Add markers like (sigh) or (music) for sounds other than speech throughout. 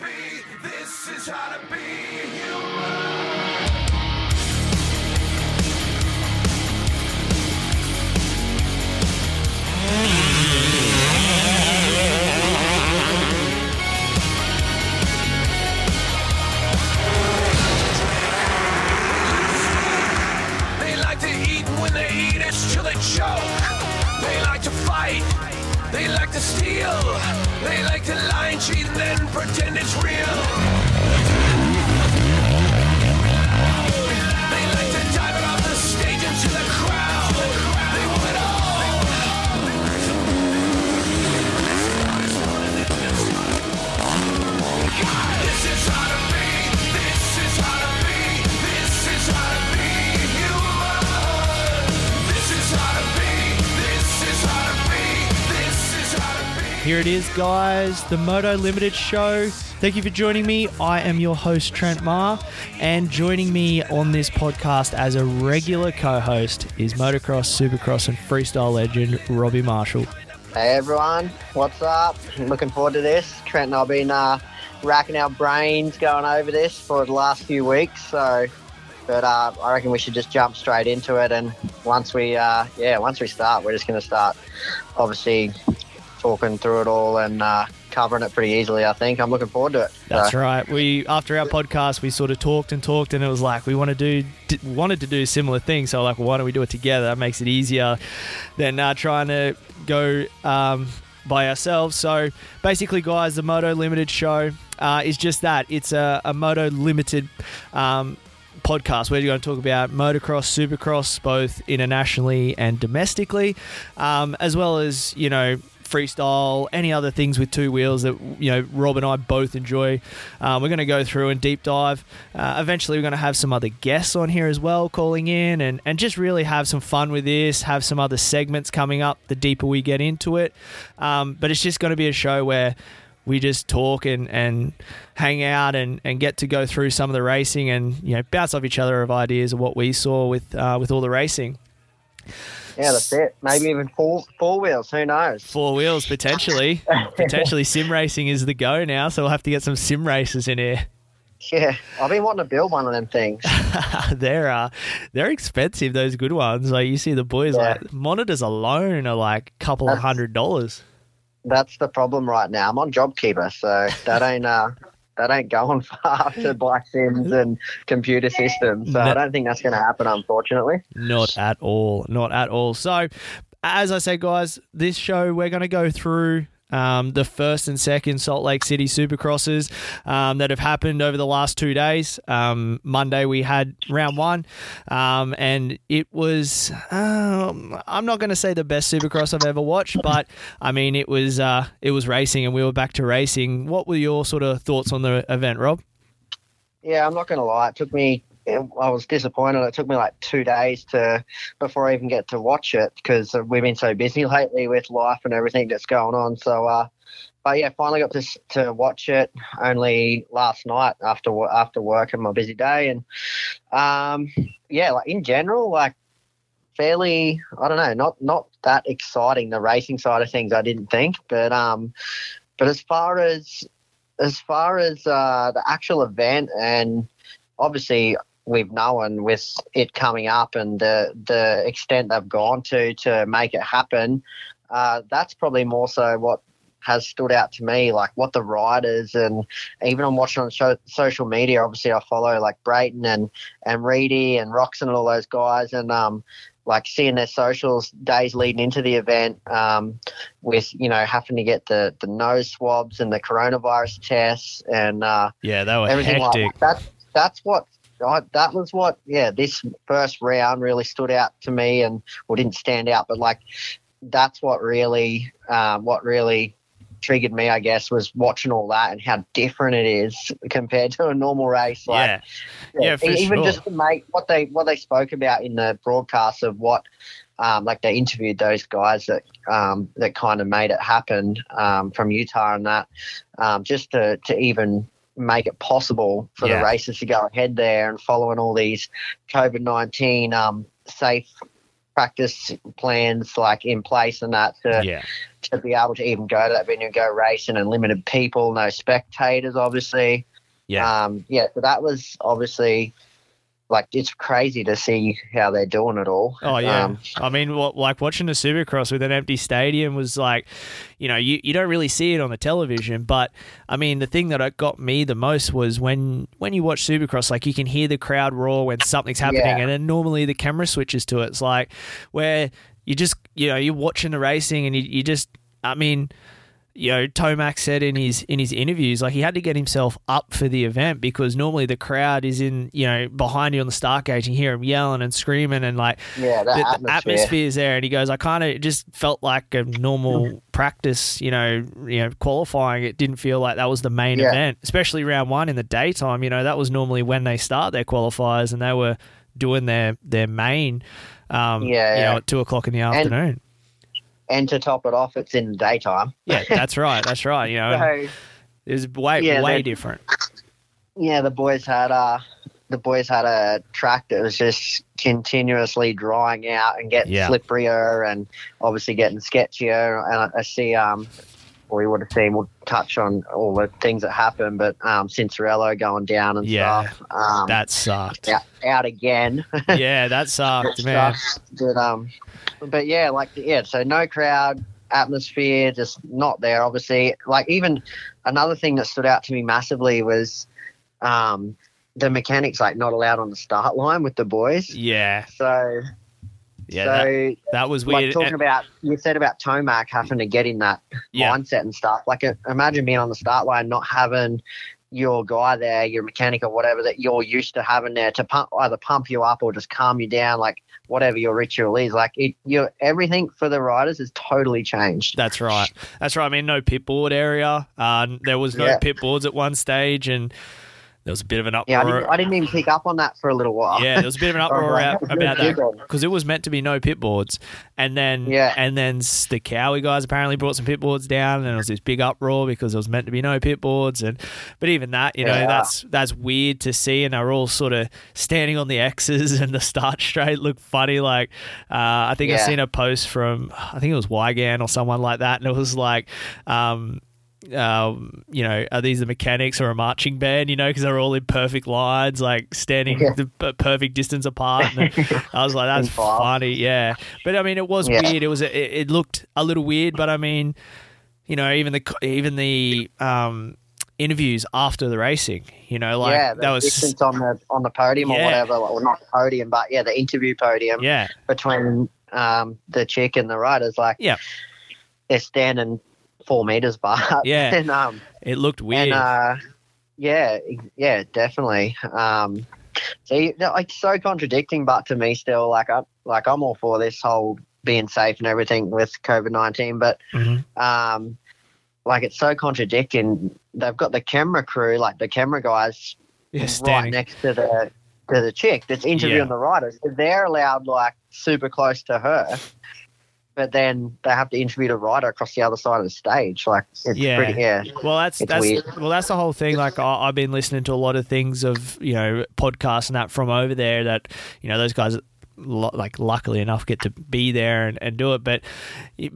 be. This guys, the Moto Limited show. Thank you for joining me. I am your host, Trent Marr, and joining me on this podcast as a regular co host is motocross, supercross, and freestyle legend Robbie Marshall. Hey everyone, what's up? Looking forward to this. Trent and I've been uh, racking our brains going over this for the last few weeks. So, but uh, I reckon we should just jump straight into it. And once we, uh, yeah, once we start, we're just going to start, obviously, talking through it all and uh, covering it pretty easily. I think I'm looking forward to it. That's So, right. We after our podcast, we sort of talked and talked, and it was like we want to do d- wanted to do similar things. So like, well, why don't we do it together? That makes it easier than uh, trying to go um, by ourselves. So basically, guys, the Moto Limited show uh, is just that. It's a, a Moto Limited. Um, podcast where you're going to talk about motocross, supercross, both internationally and domestically, um, as well as you know freestyle, any other things with two wheels that you know Rob and I both enjoy. Um, we're going to go through and deep dive. Uh, eventually, we're going to have some other guests on here as well, calling in and and just really have some fun with this. Have some other segments coming up. The deeper we get into it, um, but it's just going to be a show where we just talk and, and hang out and, and get to go through some of the racing and you know bounce off each other of ideas of what we saw with uh, with all the racing. Yeah, that's it. Maybe even four four wheels. Who knows? Four wheels potentially, (laughs) potentially sim racing is the go now. So we'll have to get some sim races in here. Yeah, I've been wanting to build one of them things. (laughs) they're uh, they're expensive. Those good ones. Like you see the boys Yeah. like monitors alone are like a couple of hundred dollars. that's the problem right now. I'm on JobKeeper, so that ain't uh, that ain't going (laughs) far to black sims and computer systems. So No. I don't think that's going to happen, unfortunately. Not at all. Not at all. So, as I said, guys, this show we're going to go through. Um, the first and second Salt Lake City Supercrosses um, that have happened over the last two days. Um, Monday we had round one, um, and it was um, I'm not going to say the best Supercross I've ever watched, but I mean it was uh, it was racing, and we were back to racing. What were your sort of thoughts on the event, Rob? Yeah, I'm not going to lie. It took me. I was disappointed. It took me like two days to before I even get to watch it because we've been so busy lately with life and everything that's going on. So, uh, but yeah, finally got to to watch it only last night after after work and my busy day, and um, yeah, like in general, like fairly, I don't know, not not that exciting. The racing side of things, I didn't think, but um, but as far as as far as uh, the actual event and obviously we've known with it coming up and the the extent they've gone to to make it happen, uh, that's probably more so what has stood out to me, like what the riders and even I'm watching on show, social media. Obviously, I follow like Brayton and and Reedy and Roczen and all those guys, and um, like seeing their socials days leading into the event, um, with you know having to get the the nose swabs and the coronavirus tests and uh, Yeah, they were everything hectic. like that. That's that's what I, that was what yeah this first round really stood out to me and well didn't stand out but like that's what really um, what really triggered me I guess was watching all that and how different it is compared to a normal race like yeah, Yeah, for even sure. just to make what they what they spoke about in the broadcast of what um, like they interviewed those guys that um, that kind of made it happen um, from Utah and that um, just to to even make it possible for Yeah. the races to go ahead there and following all these COVID nineteen um, safe practice plans like in place and that to, yeah. to be able to even go to that venue and go racing and limited people, no spectators, obviously. Yeah. Um, yeah, so that was obviously like it's crazy to see how they're doing it all. Oh yeah, Um, I mean, what, like watching the Supercross with an empty stadium was like, you know, you, you don't really see it on the television, but I mean, the thing that got me the most was when when you watch Supercross, like you can hear the crowd roar when something's happening, Yeah. and then normally the camera switches to it. It's like where you just you know you're watching the racing and you, you just, I mean. You know, Tomac said in his in his interviews, like he had to get himself up for the event because normally the crowd is in, you know, behind you on the start gate. You hear him yelling and screaming, and like yeah, the, that the atmosphere. is there, and he goes, I kind of just felt like a normal practice, you know, you know, qualifying. It didn't feel like that was the main Yeah. event, especially round one in the daytime. You know, that was normally when they start their qualifiers, and they were doing their their main, um, Yeah, you yeah. know, at two o'clock in the afternoon. And to top it off, it's in the daytime. yeah, that's right, that's right. You (laughs) know, So it was way Yeah, way different. yeah, the boys had uh the boys had a track that was just continuously drying out and getting Yeah. slipperier and obviously getting sketchier. And I, I see um we would have seen we'll touch on all the things that happened, but um Cianciarulo going down and Yeah, stuff. Um That sucked. out, out again. (laughs) yeah, that sucked, man. But um, but yeah, like yeah, so no crowd atmosphere, just not there. Obviously, like even another thing that stood out to me massively was um the mechanics like not allowed on the start line with the boys. Yeah, So yeah, so that, that was like weird. talking And- about you said about Tomac having to get in that yeah, mindset and stuff. Like uh, imagine being on the start line, not having your guy there, your mechanic or whatever that you're used to having there to pump either pump you up or just calm you down, like whatever your ritual is. Like it, you everything for the riders has totally changed. That's right. That's right. I mean, no pit board area. Uh, there was no Yeah. pit boards at one stage, and there was a bit of an Yeah, I uproar. didn't, I didn't even pick up on that for a little while. yeah, there was a bit of an (laughs) uproar out about that because it was meant to be no pit boards, and then Yeah. and then the Cowie guys apparently brought some pit boards down, and there was this big uproar because it was meant to be no pit boards, and but even that, you know, Yeah. that's that's weird to see, and they're all sort of standing on the X's, (laughs) and the start straight looked funny. Like uh, I think I Yeah. seen a post from I think it was Weigandt or someone like that, and it was like. Um, um, you know, are these the mechanics or a marching band? You know, because they're all in perfect lines, like standing Yeah. the perfect distance apart. And (laughs) I was like, that's funny, yeah. But I mean, it was Yeah. weird. It was, it, it looked a little weird, but I mean, you know, even the even the um interviews after the racing, you know, like yeah, the that was, distance on the on the podium or whatever, or not the podium, but yeah, the interview podium yeah, between um, the chick and the riders. Like, Yeah. they're standing four meters apart. Yeah. (laughs) and um, it looked weird. and uh, yeah, yeah, definitely. Um, so you, it's so contradicting, but to me, still, like I like I'm all for this whole being safe and everything with COVID nineteen, but Mhm. um, like it's so contradicting. They've got the camera crew, like the camera guys, yeah, right next to the to the chick that's interviewing Yeah. the riders. They're allowed like super close to her, but then they have to interview the rider across the other side of the stage. Like it's Yeah. pretty yeah. Well, that's that's weird. well, that's the whole thing. Like I, I've been listening to a lot of things of you know podcasts and that from over there. That you know those guys, like luckily enough, get to be there and, and do it. But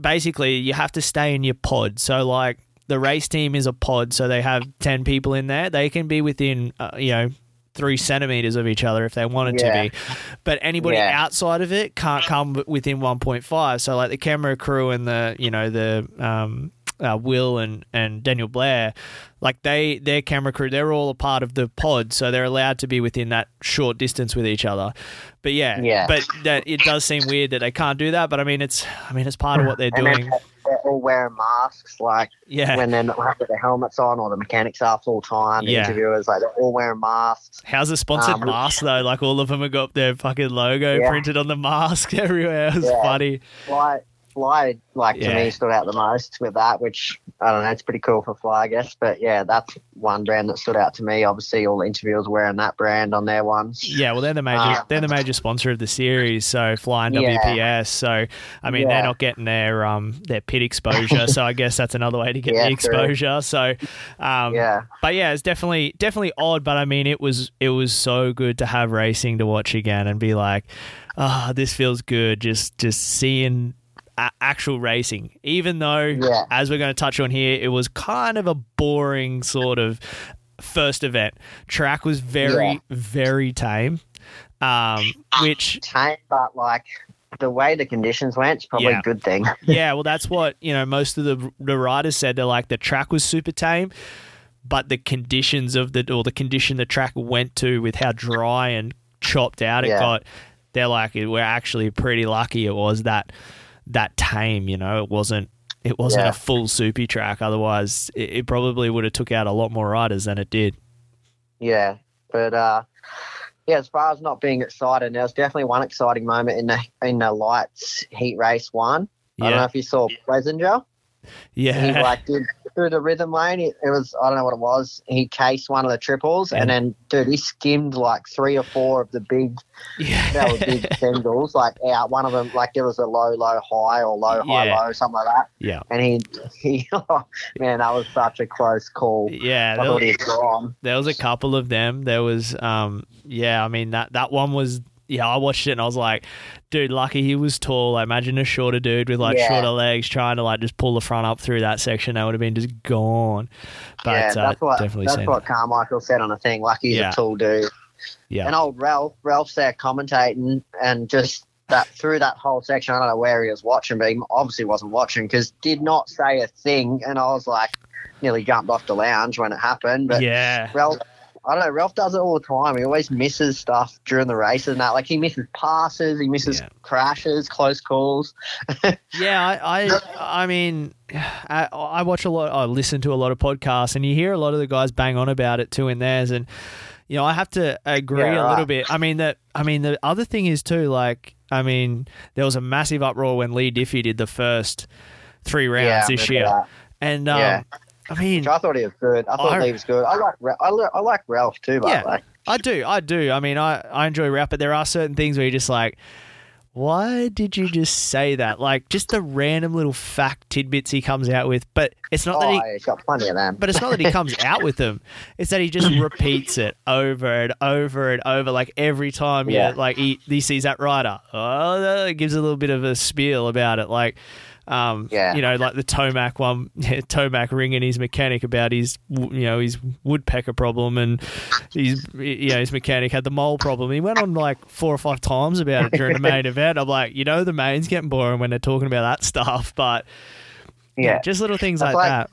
basically, you have to stay in your pod. So like the race team is a pod, so they have ten people in there. They can be within uh, you know. Three centimeters of each other if they wanted Yeah. to be, but anybody Yeah. outside of it can't come within 1.5. So, like the camera crew and the you know the um, uh, Will and, and Daniel Blair, like they their camera crew, they're all a part of the pod, so they're allowed to be within that short distance with each other. But yeah, Yeah. but that it does seem weird that they can't do that. But I mean, it's I mean it's part of (sighs) what they're doing. They're all wearing masks, like Yeah. when they're not having their helmets on, or the mechanics are full time. The Yeah. interviewers, like they're all wearing masks. How's the sponsored Um, mask though? Like all of them have got their fucking logo Yeah. printed on the mask (laughs) everywhere. It was Yeah. funny. Fly, Fly, like to me, stood out the most with that, which I don't know. It's pretty cool for Fly, I guess. But yeah, that's one brand that stood out to me. Obviously, all the interviewers wearing that brand on their ones. Yeah, well, they're the major Uh, they're the major sponsor of the series, so flying Yeah. WPS. So I mean, they're not getting their um their pit exposure. so I guess that's another way to get (laughs) Yeah, the true. exposure. So, um, Yeah, but yeah, it's definitely definitely odd. But I mean, it was it was so good to have racing to watch again and be like, ah, this feels good. Just just seeing actual racing. Even though, Yeah. as we're going to touch on here, it was kind of a boring sort of first event. Track was very, Yeah. very tame. Um, which Tame, but like the way the conditions went, it's probably Yeah. a good thing. (laughs) yeah, well, that's what you know. Most of the the riders said. They're like the track was super tame, but the conditions of the or the condition the track went to with how dry and chopped out it Yeah. got. They're like we're actually pretty lucky it was that that tame. You know, it wasn't it wasn't Yeah. a full soupy track. Otherwise, it, it probably would have took out a lot more riders than it did. Yeah, but uh, yeah, as far as not being excited, there was definitely one exciting moment in the in the lights heat race one. I don't know if you saw Pleasinger. He like did through the rhythm lane. It, it was I don't know what it was. He cased one of the triples, and then dude, he skimmed like three or four of the big yeah. that were yeah, big (laughs) singles like out. One of them like there was a low low high or low high Yeah. low something like that. yeah, And he he (laughs) man, that was such a close call. yeah. There- was. There was a couple of them. There was, um, yeah, I mean that that one was, yeah, I watched it and I was like, dude, lucky he was tall. I imagine a shorter dude with like Yeah. shorter legs trying to like just pull the front up through that section. That would have been just gone. But yeah, uh, that's what definitely that's what Carmichael said on the thing. Like he's Yeah. a tall dude. Yeah. And old Ralph, Ralph's there commentating, and just that through that whole section, I don't know where he was watching, but he obviously wasn't watching because did not say a thing. And I was like, nearly jumped off the lounge when it happened. But yeah, Ralph, I don't know, Ralph does it all the time. He always misses stuff during the races and that. Like he misses passes, he misses Yeah. crashes, close calls. (laughs) yeah. I, I, I mean, I, I watch a lot. I listen to a lot of podcasts, and you hear a lot of the guys bang on about it too in theirs, and you know, I have to agree Yeah, a little bit. I mean, that I mean, the other thing is too, like, I mean, there was a massive uproar when Leigh Diffey did the first three rounds yeah, this year, that. and um, Yeah. I mean, Which I thought he was good. I thought I- he was good. I like I, I like Ralph too, by Yeah. the way. I do, I do. I mean, I I enjoy rap, but there are certain things where you're just like. Why did you just say that? Like just the random little fact tidbits he comes out with, but it's not that Oh, he yeah, he's got plenty of them. But it's not that he comes (laughs) out with them. It's that he just repeats it over and over and over. Like every time, yeah, Yeah. like he, he sees that rider, oh, it gives a little bit of a spiel about it. Like, um, Yeah. you know, like the Tomac one, (laughs) yeah, Tomac ringing his mechanic about his, you know, his woodpecker problem, and his, you know, his mechanic had the mole problem. He went on like four or five times about it during the (laughs) main event. I'm like, you know, the main's getting boring when they're talking about that (laughs) stuff, but Yeah. just little things like, like- that.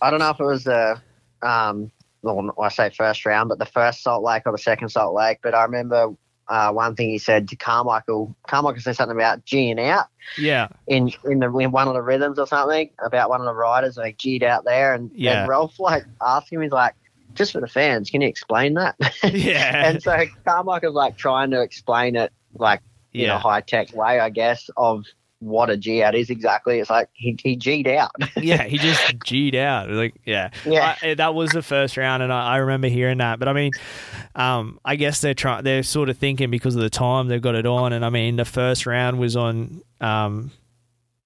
I don't know if it was the, um, well, I say first round, but the first Salt Lake or the second Salt Lake. But I remember uh, one thing he said to Carmichael. Carmichael said something about G'ing out Yeah, in in the in one of the rhythms or something about one of the riders like G'd out there, and, Yeah. and Ralph like asked him, he's like, just for the fans, can you explain that? (laughs) yeah, and so Carmichael's like trying to explain it like in a high tech way, I guess, of what a G out is exactly. It's like he he G'd out. (laughs) yeah, he just G'd out. Like, yeah, Yeah. I- that was the first round, and I, I remember hearing that. But I mean, um, I guess they're trying. They're sort of thinking because of the time they've got it on, and I mean, the first round was on, um,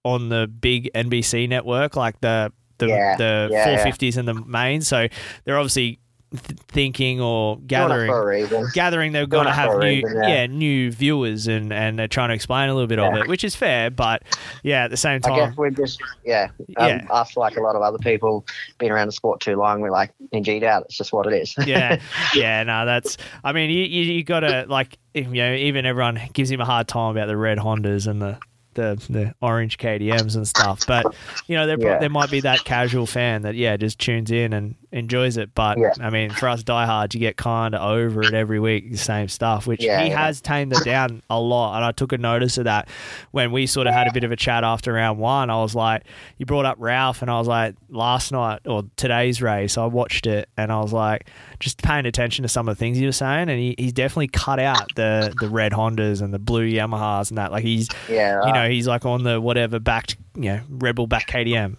on the big NBC network, like the the Yeah, the yeah, yeah. 450s and the main. So they're obviously th- thinking or gathering for a reason. gathering they're going to have new reason, yeah. yeah. new viewers and and they're trying to explain a little bit of it which is fair but yeah at the same time I guess we're just yeah, um, Yeah. us like a lot of other people been around the sport too long. We're like in G'd out. It's just what it is. (laughs) yeah, (laughs) yeah, no, that's. I mean, you you, you got to like, you know, even everyone gives him a hard time about the red Hondas and the the, the orange KTMs and stuff, but you know, there Yeah. there might be that casual fan that yeah just tunes in and enjoys it. But Yeah. I mean, for us diehards, you get kind of over it every week, the same stuff, which Yeah, he has tamed it down a lot, and I took a notice of that when we sort of had a bit of a chat after round one. I was like, you brought up Ralph, and I was like, last night or today's race, I watched it, and I was like, just paying attention to some of the things he was saying, and he, he's definitely cut out the the red Hondas and the blue Yamahas and that. Like he's, yeah, right. you know, he's like on the whatever backed, you know, Rebel back KTM.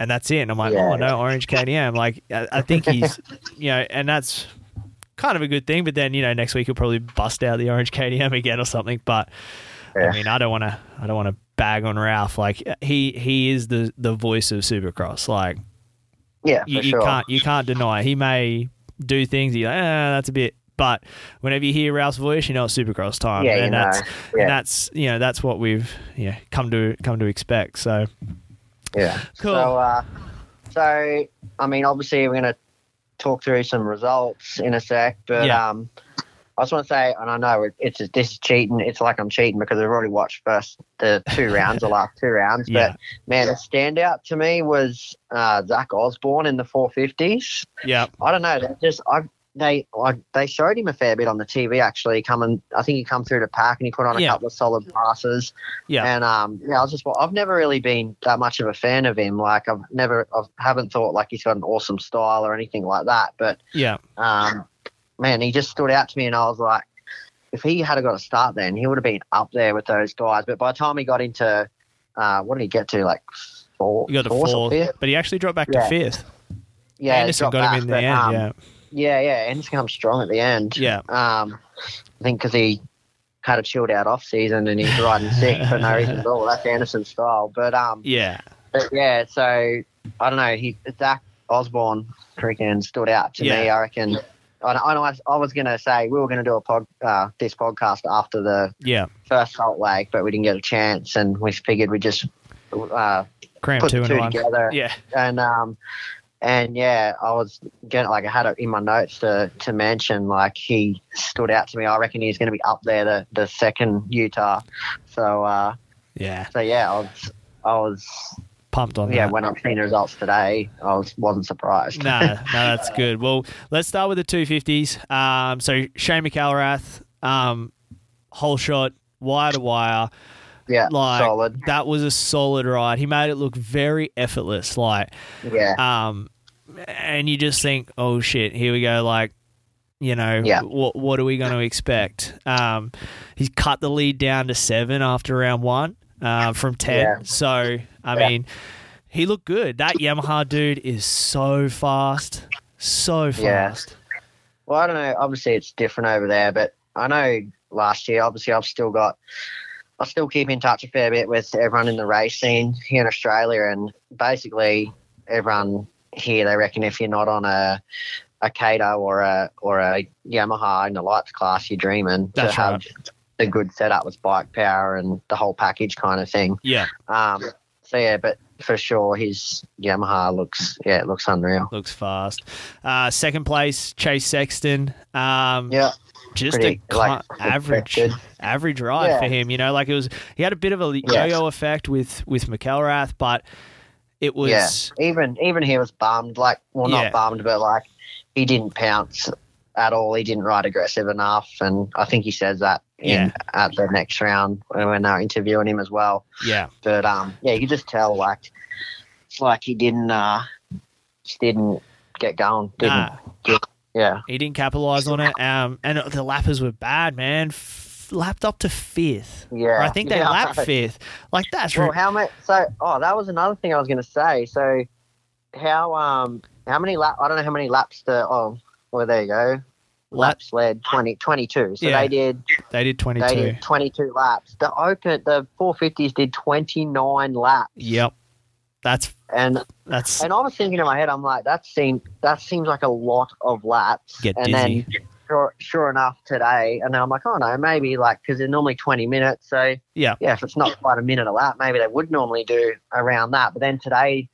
And that's it. And I'm like, Yeah. oh no, orange KTM. Like I, I think he's, (laughs) you know, and that's kind of a good thing. But then you know, next week he'll probably bust out the orange KTM again or something. But Yeah. I mean, I don't want to, I don't want to bag on Ralph. Like he he is the the voice of Supercross. Like yeah, you, you sure. can't you can't deny. He may do things. You're like, ah, that's a bit but whenever you hear Ralph's voice, you know it's Supercross time, Yeah, and that's Yeah. and that's you know that's what we've yeah come to come to expect. So Yeah. Cool. So, uh, so I mean, obviously, we're going to talk through some results in a sec, but Yeah. um, I just want to say, and I know it- it's this is cheating. It's like I'm cheating because I've already watched first the two rounds, the last two rounds. Yeah. But man, the standout to me was uh, Zach Osborne in the 450s. yeah, I don't know. They just I they like they showed him a fair bit on the TV actually. Coming, I think he come through the pack and he put on a Yeah. couple of solid passes. Yeah. And um, yeah, I was just I've never really been that much of a fan of him. Like I've never I haven't thought like he's got an awesome style or anything like that. But yeah, um, man, he just stood out to me, and I was like, if he had got a start then, he would have been up there with those guys. But by the time he got into uh, what did he get to like? Four, you got to fourth but he actually dropped back Yeah. to fifth. Yeah, Anderson got him back, in the but, end. um, yeah, Yeah, yeah, Anderson come strong at the end. yeah, Um, I think because he had a chilled out off season and he's riding sick for no reason at all. (laughs) That's Anderson's style. But um, yeah, but yeah. So I don't know. He Zach Osborne freaking stood out to me. I reckon. I, I, I, was going to say we were going to do a pod, uh, this podcast after the yeah. first Salt Lake, but we didn't get a chance, and we figured we'd just uh, Cram put two the and two one. together (laughs) Yeah, and um and yeah i was getting like i had it in my notes to to mention like he stood out to me i reckon he's going to be up there the the second utah so uh yeah. so yeah i was i was Pumped on yeah that. when i've seen the results today i was wasn't surprised no, no, (laughs) that's good. Well, let's start with the 250s. Um, so Shane McElrath, um, whole shot, wire to wire. yeah Like solid that was a solid ride. He made it look very effortless. Like, yeah um, and you just think, oh shit, here we go. Like, you know, Yeah. what what are we going to expect? Um, he's cut the lead down to seven after round one uh, from ten. Yeah. So I Yeah. mean, he looked good. That Yamaha dude is so fast, so Yeah. fast. well i don't know obviously it's different over there but i know last year obviously i've still got I still keep in touch a fair bit with everyone in the race scene here in Australia, and basically everyone here they reckon if you're not on a a Kato or a or a Yamaha in the lights class, you're dreaming That's to have a good setup with bike power and the whole package kind of thing. Yeah, Um, yeah, but for sure his Yamaha looks yeah it looks unreal. looks fast. Uh, second place, Chase Sexton. Um, Yeah, just pretty, a like, (laughs) average average ride Yeah. for him. You know, like it was he had a bit of a yo-yo effect with with McElrath, but it was yeah. Even even he was bummed, like well Yeah. not bummed, but like he didn't pounce at all. He didn't ride aggressive enough, and I think he says that in Yeah. at the next round when when they were interviewing him as well. yeah, But um, yeah, you could just tell like it's like he didn't uh just didn't get going. Didn't nah, yeah. he didn't capitalize on it. Um, and the lappers were bad, man. F- lapped up to fifth. Yeah. I think they yeah. lapped fifth. Like that's Well, ri- how much? So, oh, that was another thing I was going to say. So, how um, how many lap? I don't know how many laps the oh, well, there you go. Lap- Laps led 20, 22. So Yeah. they did they did twenty they two. did twenty two laps. The open the four fifties did twenty nine laps. Yep, that's And that's and I was thinking in my head, I'm like, that seems that seems like a lot of laps. Get and dizzy. then sure, sure enough today, and then I'm like, oh no, maybe like because they're normally 20 minutes. So Yeah. yeah, if it's not quite a minute a lap, maybe they would normally do around that. But then today,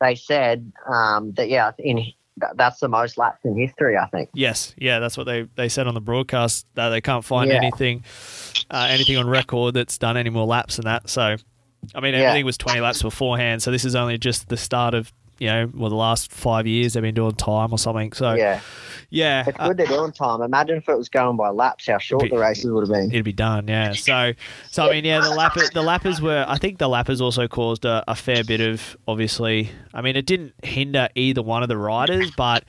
they said um, that yeah, in that's the most laps in history, I think. Yes, yeah, that's what they, they said on the broadcast that they can't find Yeah. anything uh, anything on record that's done any more laps than that. So, I mean, Yeah. everything was twenty laps beforehand. So this is only just the start of you know, well, the last five years they've been doing time or something. So yeah, yeah, it's uh, good they're doing time. Imagine if it was going by laps, how short Be- the races would have been. it'd be done. Yeah. So, so I mean, yeah, the lapper, the lappers were. I think the lappers also caused a, a fair bit of obviously. I mean, it didn't hinder either one of the riders, but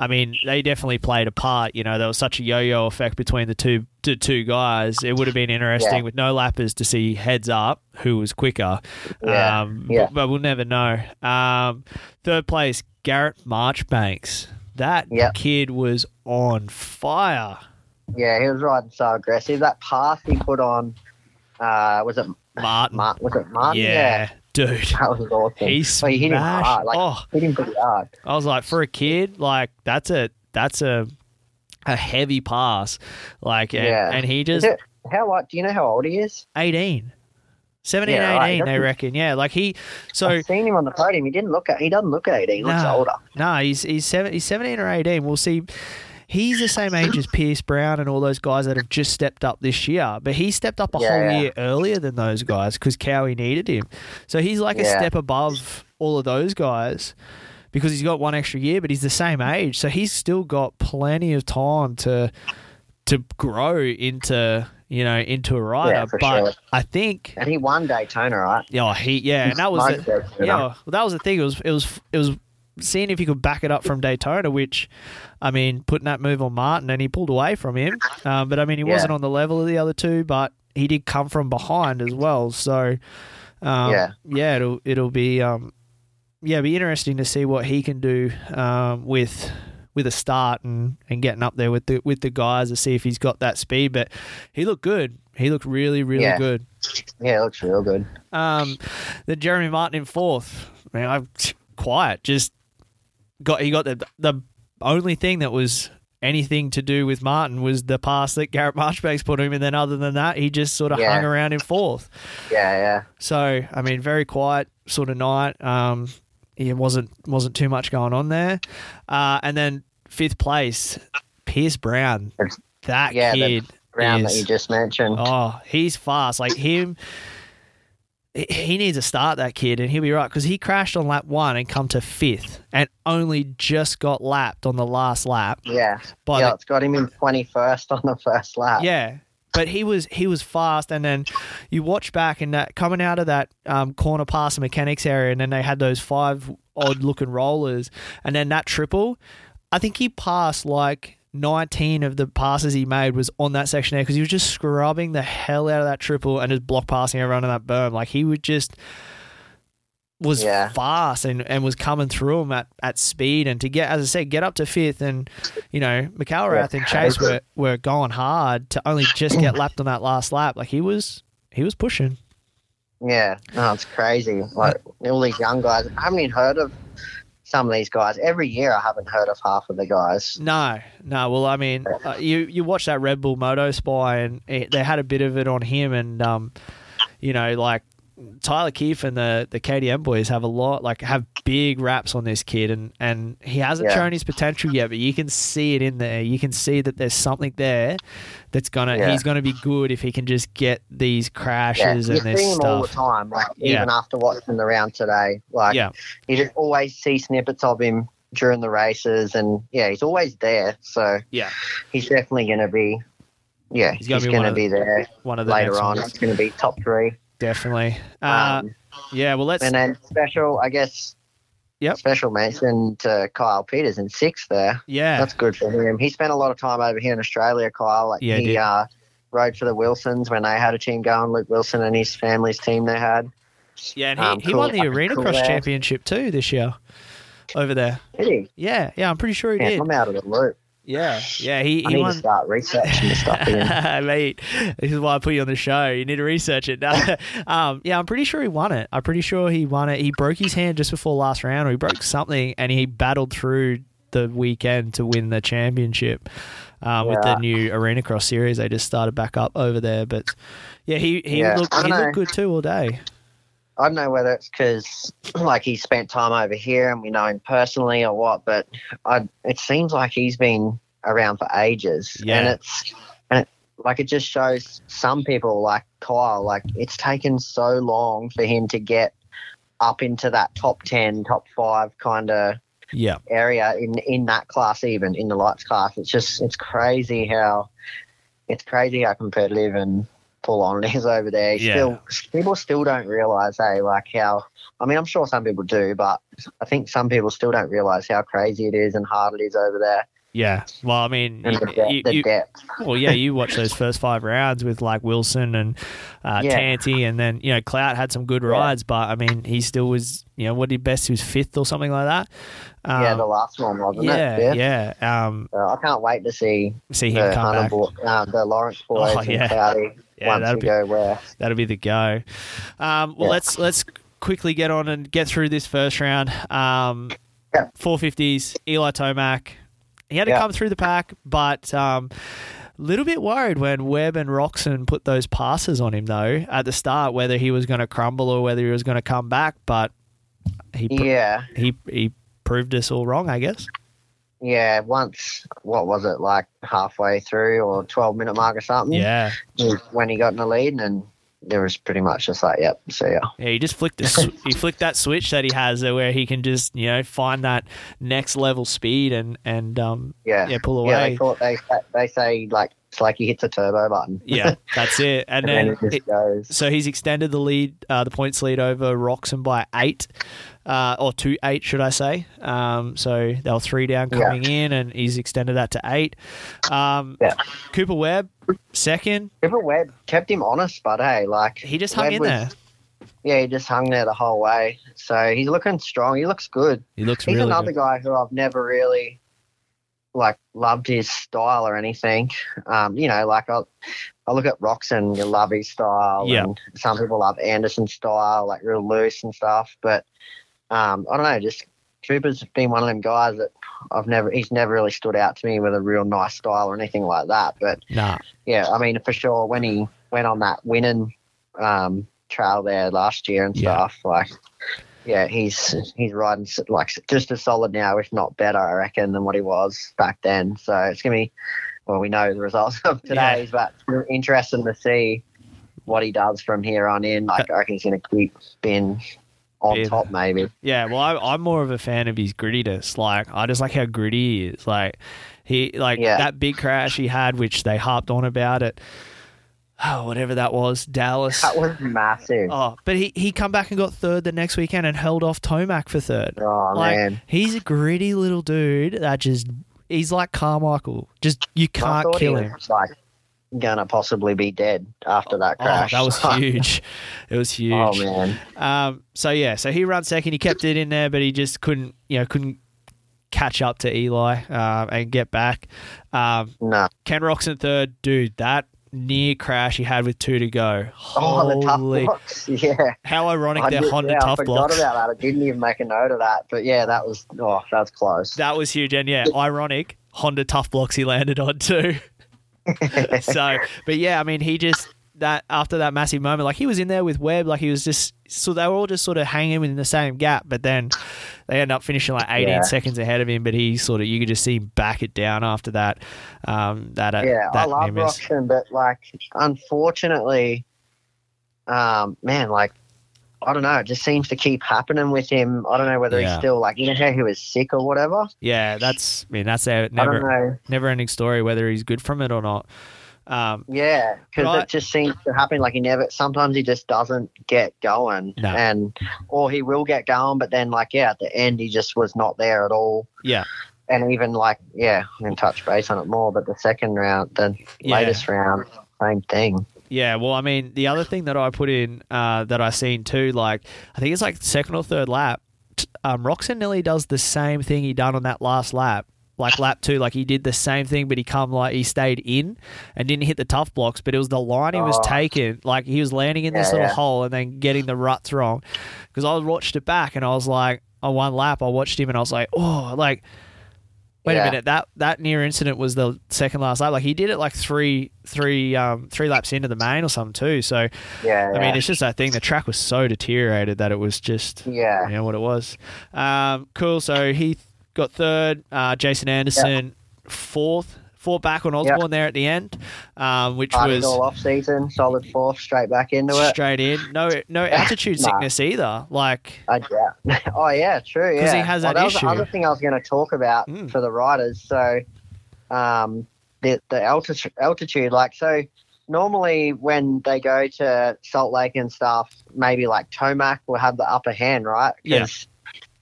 I mean, they definitely played a part. You know, there was such a yo-yo effect between the two the two guys. It would have been interesting Yeah. with no lappers to see heads up who was quicker. Yeah, Um, yeah. But, but we'll never know. Um, third place, Garrett Marchbanks. That Yep. kid was on fire. Yeah, he was riding so aggressive. That pass he put on, uh, was it Martin. Martin? Was it Martin? yeah, dude. that was awesome. He Well, he hit him smashed. hard. Like oh, hit him pretty hard. I was like, for a kid, like that's a that's a a heavy pass, like and, Yeah. and he just it, how what? Do you know how old he is? 18. 17, Yeah, right, 18, they reckon. Yeah, like he. So I've seen him on the podium. He didn't look at. He doesn't look eighteen. He looks No. older. No, he's he's seven, he's seventeen or eighteen. We'll see. He's the same age as Pierce Brown and all those guys that have just stepped up this year, but he stepped up a Yeah, whole yeah. year earlier than those guys because Cowie needed him. So he's like a step above all of those guys because he's got one extra year, but he's the same age, so he's still got plenty of time to to grow into you know into a rider. for but sure. I think And he won Daytona, right? yeah, he yeah, and that was the, yeah, well, that was the thing. It was it was it was seeing if he could back it up from Daytona, which I mean, putting that move on Martin, and he pulled away from him. Um, but I mean, he Yeah. wasn't on the level of the other two, but he did come from behind as well. So um, Yeah. yeah, it'll it'll be um, yeah, it'll be interesting to see what he can do um, with with a start and, and getting up there with the with the guys to see if he's got that speed. But he looked good. He looked really really Yeah. good. Yeah, it looks real good. Um, then Jeremy Martin in fourth. Man, I'm quiet. Just got he got the the only thing that was anything to do with Martin was the pass that Garrett Marchbanks put him, in. and then other than that, he just sort of Yeah. hung around in fourth. Yeah, yeah. So I mean, very quiet sort of night. Um, it wasn't wasn't too much going on there. Uh, and then fifth place, Pierce Brown. That yeah, the kid. Round that you just mentioned. Oh, he's fast. Like him, he- needs to start that kid, and he'll be right because he crashed on lap one and come to fifth, and only just got lapped on the last lap. Yeah, By yeah. It's got him in twenty first on the first lap. yeah, but he was he was fast, and then you watch back and that coming out of that um, corner past the mechanics area, and then they had those five odd looking rollers, and then that triple. I think he passed like. 19 of the passes he made was on that section there because he was just scrubbing the hell out of that triple and just block passing everyone in that berm. Like he would just was Yeah. fast and, and was coming through them at, at speed and to get as I said get up to fifth and you know McElrath and Chase were, were going hard to only just get (clears throat) lapped on that last lap like he was he was pushing Yeah, no, it's crazy. Like all these young guys. I haven't even heard of some of these guys. Every year, I haven't heard of half of the guys. no no well I mean uh, you you watch that Red Bull Moto Spy and it, they had a bit of it on him and um you know like Tyler Keefe and the the KTM boys have a lot like have big raps on this kid and and he hasn't Yeah. shown his potential yet but you can see it in there you can see that there's something there that's gonna Yeah. he's gonna be good if he can just get these crashes you and this him all the time. Like Yeah. even after watching the round today, like Yeah. you just always see snippets of him during the races, and yeah, he's always there. So Yeah. he's definitely going to be. Yeah, He's he's, gonna be one to of be there one of the later on. ones. It's going to be top three. Definitely uh, Um, yeah well let's and then special, I guess. Yep. Special mention to Kyle Peters in sixth there. yeah That's good for him. He spent a lot of time over here in Australia, Kyle. Like Yeah, he uh, rode for the Wilsons when they had a team going. Luke Wilson and his family's team they had. Yeah, and he, Um, he cool. won the Arena Cool Cross there. Championship too this year over there. Did he? Yeah, yeah, I'm pretty sure he Yeah, did. I'm out of the loop. Yeah, (sighs) yeah, he, I he need won. to start researching the stuff. (laughs) Mate, this is why I put you on the show. You need to research it. (laughs) um, yeah, I'm pretty sure he won it. I'm pretty sure he won it. He broke his hand just before last round, or he broke something, and he battled through the weekend to win the championship um, with the new Arena Cross series. They just started back up over there, but yeah, he he Yeah, looked he looked good too all day. I don't know whether it's because (clears throat) like he spent time over here and we know him personally or what, but I it seems like he's been around for ages, Yeah. and it's and it, like it just shows some people like Kyle, like it's taken so long for him to get up into that top ten, top five kind of Yeah, area in in that class, even in the lights class. It's just it's crazy how it's crazy how competitive and full on it is (laughs) over there. Yeah. Still, people still don't realize, hey, like how. I mean, I'm sure some people do, but I think some people still don't realize how crazy it is and hard it is over there yeah. Well, I mean, you- the, de- you- depth. Well, yeah, you watch those first five rounds with like Wilson and uh, Yeah. Tanty, and then you know Clout had some good Yeah. rides, but I mean he still was you know what did best? He was fifth or something like that. Um, yeah, the last one wasn't yeah, it? yeah. Um, So I can't wait to see see him the come Hunter back. Bo- uh, the Lawrence boys Oh, and yeah. Cloudy Yeah, we be-. That'll be the go. Um, well, Yeah. let's let's quickly get on and get through this first round. Um, Yeah. 450s, Eli Tomac, he had to Yeah. come through the pack, but um, a little bit worried when Webb and Roczen put those passes on him though at the start, whether he was going to crumble or whether he was going to come back. But he Yeah, he he proved us all wrong, I guess. Yeah. Once, what was it like halfway through or twelve minute mark or something? Yeah, when he got in the lead, and there was pretty much just like, yep, see ya. yeah. He just flicked the sw- he (laughs) flicked that switch that he has there, where he can just you know find that next level speed and and um Yeah, yeah pull away. yeah. They call they they say like it's like he hits a turbo button. Yeah, that's it. (laughs) And and then then it just it- goes. So he's extended the lead, uh, the points lead over Roczen by eight, uh, or two eight, should I say? Um, so they were three down Yeah. coming in, and he's extended that to eight. Um, Yeah. Cooper Webb, second. Cooper Webb kept him honest, but hey, like He just hung Webb in was- there. Yeah, he just hung there the whole way. So he's looking strong. He looks good. He looks He's really another good. guy who I've never really like loved his style or anything. Um, you know, like I, I look at Roczen, you love his style, Yeah. and some people love Anderson's style, like real loose and stuff. But um, I don't know, just Cooper's been one of them guys that I've never, he's never really stood out to me with a real nice style or anything like that. But Nah, yeah, I mean, for sure, when he went on that winning um, trail there last year and Yeah. stuff, like, yeah, he's he's riding like just as solid now, if not better, I reckon, than what he was back then. So it's gonna be, well, we know the results (laughs) of today's, but it's interesting to see what he does from here on in. Like, I reckon he's gonna keep being on Yeah. top, maybe. yeah. Well, I, I'm more of a fan of his grittiness. Like, I just like how gritty he is. Like, he like Yeah. that big crash he had, which they harped on about it. Oh, (sighs) whatever that was, Dallas. That was massive. Oh, but he, he come back and got third the next weekend and held off Tomac for third. Oh, like man. he's a gritty little dude that just he's like Carmichael. Just you can't kill was, him. Like, gonna possibly be dead after that Oh, crash. that was (laughs) huge. It was huge. Oh man. Um, so yeah, so he ran second. He kept it in there, but he just couldn't, you know, couldn't catch up to Eli um, and get back. Um, No. Ken Roczen third, dude. That near crash he had with two to go. Oh, the tough blocks. (laughs) Yeah. how ironic I their did- Honda yeah, I tough forgot blocks. about that. I didn't even make a note of that. But yeah, that was oh, that was close. That was huge, and yeah, ironic. Honda tough blocks he landed on too. (laughs) so, but yeah, I mean, he just that after that massive moment, like he was in there with Webb, like he was just so they were all just sort of hanging in the same gap, but then they end up finishing like 18 Yeah. seconds ahead of him. But he sort of you could just see him back it down after that. Um, that uh, yeah, I that love near miss. Roczen, but like unfortunately, um, man, like I don't know, it just seems to keep happening with him. I don't know whether Yeah. he's still like you know he was sick or whatever. Yeah, that's I mean that's a never never ending story whether he's good from it or not. Um, Yeah, because it just seems to happen. Like he never. Sometimes he just doesn't get going, No. and or he will get going, but then like yeah, at the end he just was not there at all. yeah, and even like yeah, can touch base on it more. But the second round, the Yeah. latest round, same thing. Yeah, well, I mean, the other thing that I put in uh, that I seen too, like I think it's like second or third lap. Um, Roczen nearly does the same thing he done on that last lap, like lap two. Like he did the same thing, but he come like he stayed in and didn't hit the tough blocks. But it was the line he was Oh. taking. Like he was landing in this Yeah, little yeah. hole and then getting the ruts wrong. Because I watched it back and I was like, on one lap, I watched him and I was like, oh, like. Wait a minute that that near incident was the second last lap. Like he did it like three three um three laps into the main or something too. So Yeah, I mean, it's just that thing. The track was so deteriorated that it was just, yeah, you know, what it was. Um, cool. So he got third. Uh, Jason Anderson fourth. Fought back on Osborne there at the end, um, which was all off season, solid fourth, straight back into it. straight in. No, no altitude (laughs) Nah. sickness either. Like, I yeah. (laughs) oh yeah, true. 'Cause Yeah, he has that, Well, that was the other thing I was going to talk about Mm. for the riders. So, um, the the altitude, altitude, like so. Normally, when they go to Salt Lake and stuff, maybe like Tomac will have the upper hand, right? Yeah.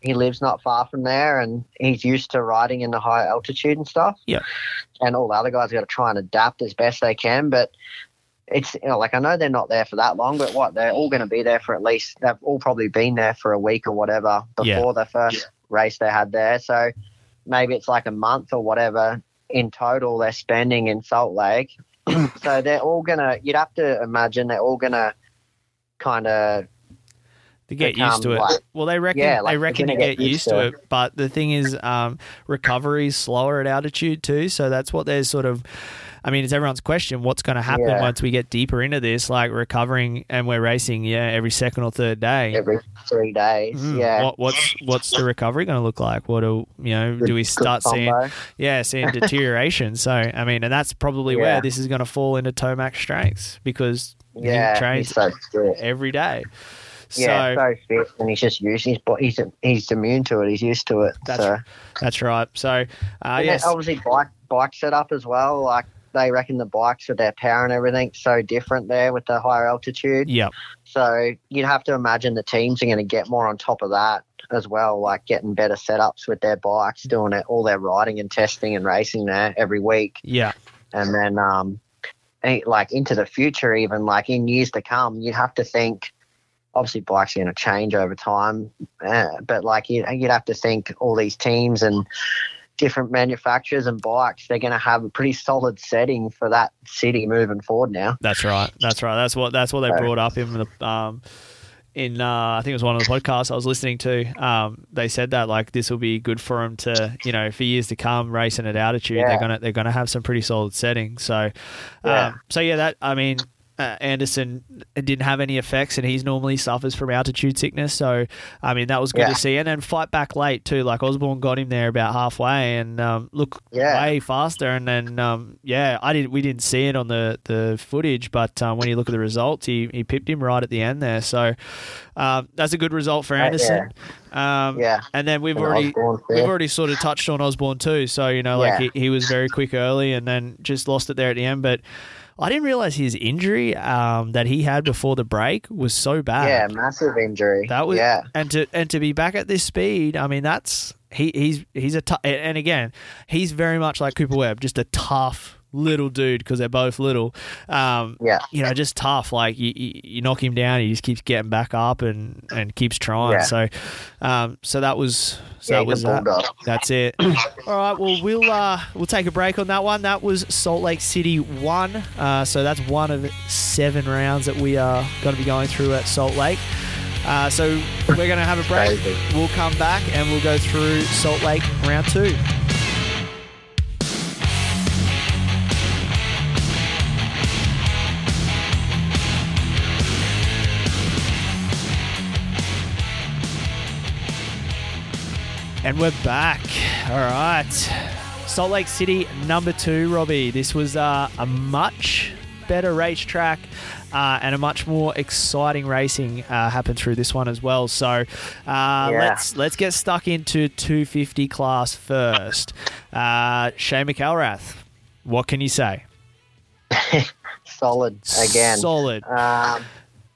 He lives not far from there, and he's used to riding in the high altitude and stuff. Yeah. And all the other guys got to try and adapt as best they can, but it's you know, like I know they're not there for that long, but what they're all going to be there for at least they've all probably been there for a week or whatever Yeah. before the first race they had there. So maybe it's like a month or whatever in total they're spending in Salt Lake. (clears throat) so they're all gonna. You'd have to imagine they're all gonna kind of to get used to it. like- well, they reckon Yeah, like, they reckon to get get used to to it. But the thing is, um, recovery is slower at altitude too. So that's what they're sort of. I mean, it's everyone's question: what's going to happen Yeah. once we get deeper into this, like recovering and we're racing, yeah, every second or third day. every three days. Mm, Yeah. What, what's what's the recovery going to look like? What do you know? Good- do we start seeing? Yeah, seeing (laughs) deterioration. So I mean, and that's probably where this is going to fall into Tomac strengths because Yeah, he trains so every day. Yeah, so fit, and he's just used. He's he's he's immune to it. He's used to it. That's so. that's right. So uh, yes, obviously bike bike setup as well. Like they reckon the bikes with their power and everything so different there with the higher altitude. yep, So you'd have to imagine the teams are going to get more on top of that as well, like getting better setups with their bikes, doing it all their riding and testing and racing there every week, yeah, and then um, eh, like into the future, even like in years to come, you'd have to think. Obviously, bikes are going to change over time, uh, but like you, you'd have to think all these teams and different manufacturers and bikes, they're going to have a pretty solid setting for that city moving forward now. that's right. That's right. That's what that's what they So- brought up in the um in uh, I think it was one of the podcasts I was listening to. Um, they said that like this will be good for them to you know for years to come racing at altitude. They're gonna they're gonna have some pretty solid settings. So Yeah. um, so yeah, that I mean. Uh, Anderson didn't have any effects, and he's normally suffers from altitude sickness. So, I mean, that was good Yeah. to see. And then fight back late too. Like Osborne got him there about halfway, and um, look Yeah. way faster. And then, um, yeah, I didn't. We didn't see it on the, the footage, but um, when you look at the results, he, he pipped him right at the end there. So, um, that's a good result for Uh, yeah. Anderson. Um, Yeah. and then we've And already we've already sort of touched on Osborne too. So you know, like Yeah. he, he was very quick early, and then just lost it there at the end. But I didn't realize his injury um, that he had before the break was so bad. Yeah, massive injury. That was yeah, and to and to be back at this speed. I mean, that's he he's he's a tou- and again he's very much like Cooper Webb, just a tough little dude because they're both little. Um, yeah, you know, just tough. Like you, you, you knock him down, he just keeps getting back up and and keeps trying. Yeah. So, um, so that was so yeah. that was that. That's it. (clears throat) All right. Well, we'll uh, we'll take a break on that one. That was Salt Lake City one. Uh, so that's one of seven rounds that we are going to be going through at Salt Lake. Uh, so we're going to have a break. Crazy. We'll come back and we'll go through Salt Lake round two. And we're back. All right. Salt Lake City, number two, Robbie. This was uh, a much better racetrack uh, and a much more exciting racing uh, happened through this one as well. So uh, let's let's get stuck into 250 class first. Uh, Shane McElrath, what can you say? (laughs) Solid again. Solid. Um,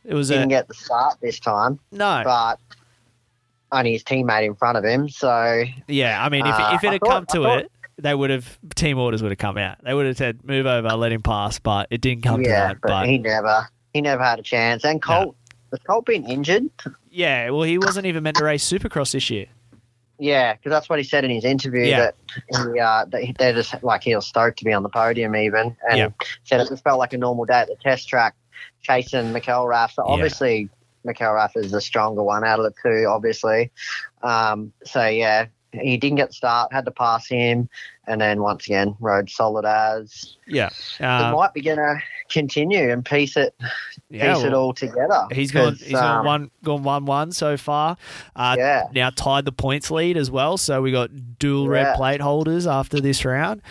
It was a didn't get the start this time, no. but only his teammate in front of him. So Yeah, I mean, if, Uh, if it had thought- come to thought- it, they would have team orders would have come out. They would have said, "Move over, let him pass," but it didn't come to yeah, that. but, But he never he never had a chance. And Colt was Colt been injured? yeah, well, he wasn't even meant to race Supercross this year. Yeah, because that's what he said in his interview Yeah. that he uh, that he, they're just like he was stoked to be on the podium even, and Yeah. said it just felt like a normal day at the test track, chasing McElrath. So Yeah. Obviously McElrath is the stronger one out of the two, obviously. Um, so yeah, he didn't get the start, had to pass him, and then once again rode solid as. Yeah, it um, might be going to continue and piece it yeah. piece it all together. he's gone. He's gone um, one. Gone one one so far. Uh, Yeah. Now tied the points lead as well. So we got dual red plate holders after this round.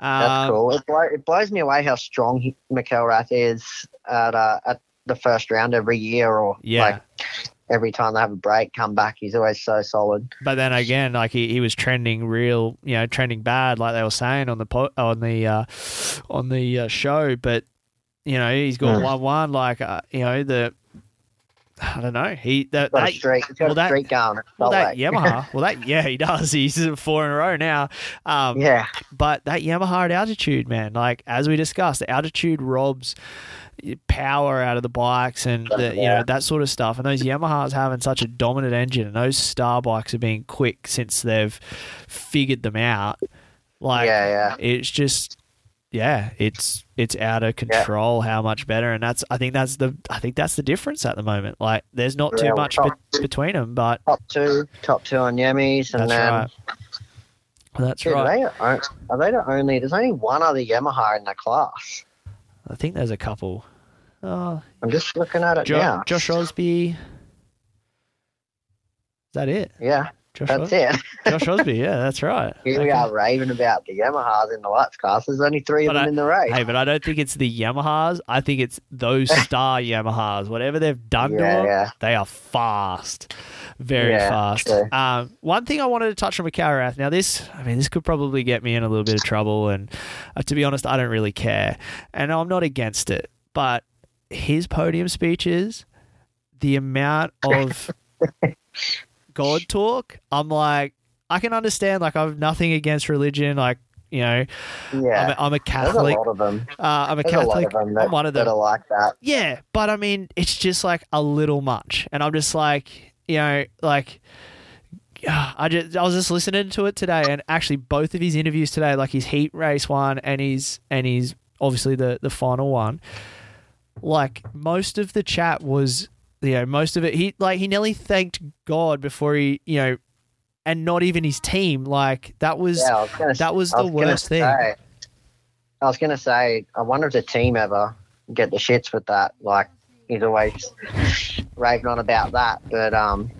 That's Um, cool. It, blow, it blows me away how strong he, McElrath is at uh, at the first round every year, or Yeah. like every time they have a break, come back. He's always so solid. But then again, like he, he was trending real, you know, trending bad, like they were saying on the po- on the uh, on the uh, show. But you know, he's got Mm. one one. Like uh, you know, the I don't know. He that, Got that streak. He's got well, a that- streak going. well that. (laughs) Yamaha. well that yeah, he does. He's (laughs) four in a row now. Um, yeah, but that Yamaha at altitude, man, like as we discussed, the altitude robs power out of the bikes and the, you know that sort of stuff. And those Yamahas having such a dominant engine, and those Star bikes are being quick since they've figured them out. Like yeah, yeah. it's just yeah, it's it's out of control how much better, and that's I think that's the I think that's the difference at the moment. Like, there's not too Yeah, much be- between them, but Top two, top two on Yemis, and that's then right. That's Dude, right. Are, they, are they the only? There's only one other Yamaha in the class. I think there's a couple. Oh, I'm just looking at it jo- now. Josh Osby. Is that it? Yeah, Josh that's Osby? it. (laughs) Josh Osby, yeah, that's right. Here we are raving about the Yamahas in the lights class. There's only three But of them I- in the race. Hey, but I don't think it's the Yamahas. I think it's those (laughs) star Yamahas. Whatever they've done to them, yeah. they are fast, very Yeah, fast. Um, one thing I wanted to touch on McElrath. Now, this, I mean, this could probably get me in a little bit of trouble, and uh, to be honest, I don't really care, and I'm not against it. But his podium speeches, the amount of (laughs) God talk, I'm like, I can understand. Like, I've nothing against religion. Like, you know, yeah, I'm a, I'm a there's a Catholic. lot of them. Uh, I'm a There's a Catholic. that, I'm one of that them. are like that. Yeah, but I mean, it's just like a little much, and I'm just like, you know, like. (sighs) I just I was just listening to it today, and actually both of his interviews today, like his heat race one and his and his obviously the the final one, like most of the chat was you know most of it he like he nearly thanked God before he you know, and not even his team like that was Yeah, was gonna, that was the was gonna worst thing. I was gonna say, I wonder if the team ever get the shits with that. Like he's always raving on about that, but um,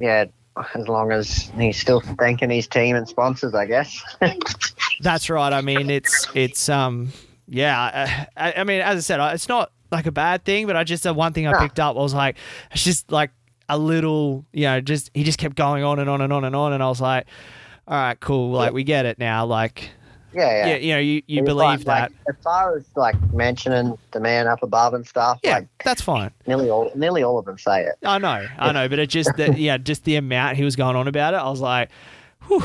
yeah. As long as he's still thanking his team and sponsors, I guess. (laughs) That's right. I mean, it's it's um yeah. I, I mean, as I said, it's not like a bad thing, but I just the one thing I picked up was like it's just like a little, you know, just he just kept going on and on and on and on, and I was like, all right, cool, like we get it now, like yeah, yeah, yeah. you know, you you believe like- that, like, as far as like mentioning the man up above and stuff, yeah, like that's fine. nearly all nearly all of them say it. I know, I know, but it just that yeah, just the amount he was going on about it, I was like, whew,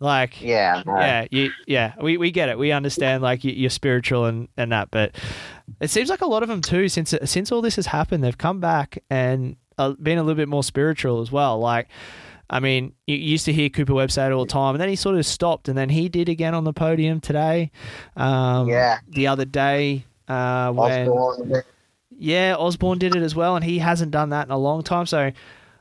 like Yeah, no. yeah, you, yeah, we, we get it. We understand like you- you're spiritual and, and that, but it seems like a lot of them too. Since since all this has happened, they've come back and uh, been a little bit more spiritual as well. Like, I mean, you used to hear Cooper Webb say it all the time, and then he sort of stopped, and then he did again on the podium today. Um, Yeah. the other day. Uh, when Osborne, yeah, Osborne did it as well, and he hasn't done that in a long time. So,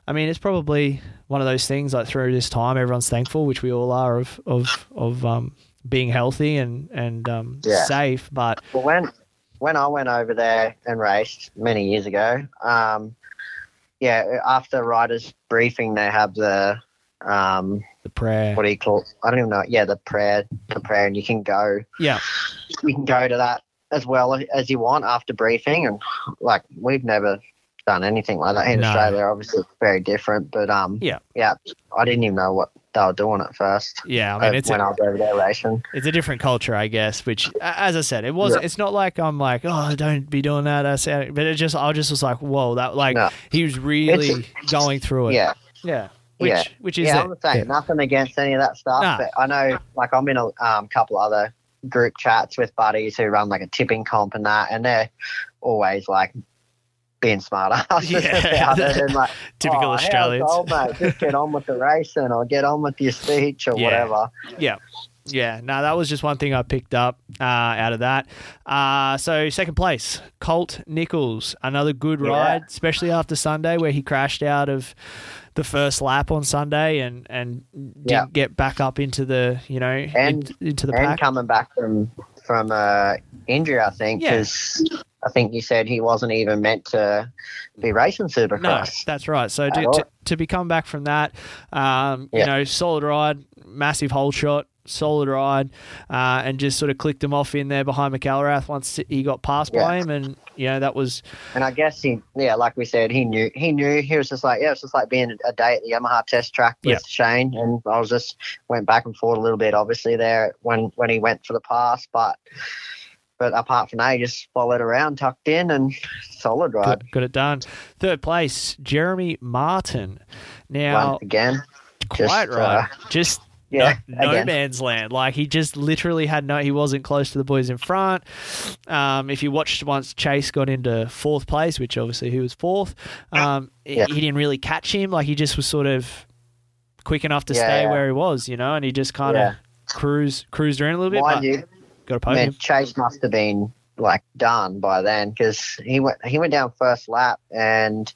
I mean, it's probably one of those things like through this time, everyone's thankful, which we all are of of of um, being healthy and and um, Yeah. safe. But Well, when when I went over there and raced many years ago, um, yeah, after riders briefing, they have the um, the prayer, what do you call? I don't even know. Yeah, the prayer, the prayer, and you can go, yeah, you can go to that as well as you want after briefing. And like we've never done anything like that in No. Australia. Obviously, it's very different. But um, Yeah. yeah, I didn't even know what they were doing it first. yeah. I mean, it's when a, I was over there racing. it's a different culture, I guess. Which, as I said, it was. Yeah. It's not like I'm like, oh, don't be doing that. I said, but it just, I just was like, whoa, that like No. he was really going through it. Yeah. yeah. Which, Yeah. which is yeah. I'm saying nothing against any of that stuff, Nah. but I know, like, I'm in a um, couple other group chats with buddies who run like a tipping comp and that, and they're always like being smart asses (laughs) Yeah. about it and like (laughs) Typical oh, Australians. old mate, just get on with the racing or get on with your speech or (laughs) Yeah. whatever. Yeah. Yeah, no, that was just one thing I picked up uh, out of that. Uh, so second place, Colt Nichols, another good Yeah. ride, especially after Sunday where he crashed out of the first lap on Sunday and and didn't Yeah. get back up into the you know And- in- into the and pack. coming back from from uh, injury, I think, Yeah. I think you said he wasn't even meant to be racing No, Supercross. that's right. So to, to, to be come back from that, um, you know, solid ride, massive hole shot, solid ride, uh, and just sort of clicked him off in there behind McElrath once he got past by him, and you know that was And I guess he, yeah, like we said, he knew, he knew, he was just like, yeah, it's just like being a day at the Yamaha test track with Yeah. Shane. And I was just went back and forth a little bit, obviously there when when he went for the pass, but but apart from that, he just followed around, tucked in, and (laughs) solid ride got, got it done. Third place, Jeremy Martin. Now, once again. quite just, right. uh, just (laughs) Yeah, no, no man's land. Like he just literally had no. He wasn't close to the boys in front. Um, if you watched once, Chase got into fourth place, which obviously he was fourth. Um, he- Yeah. he didn't really catch him. Like he just was sort of quick enough to Yeah, stay yeah. where he was, you know, and he just kind of cruised cruised around a little bit. Mind But you, got a podium. Chase must have been like done by then because he went he went down first lap and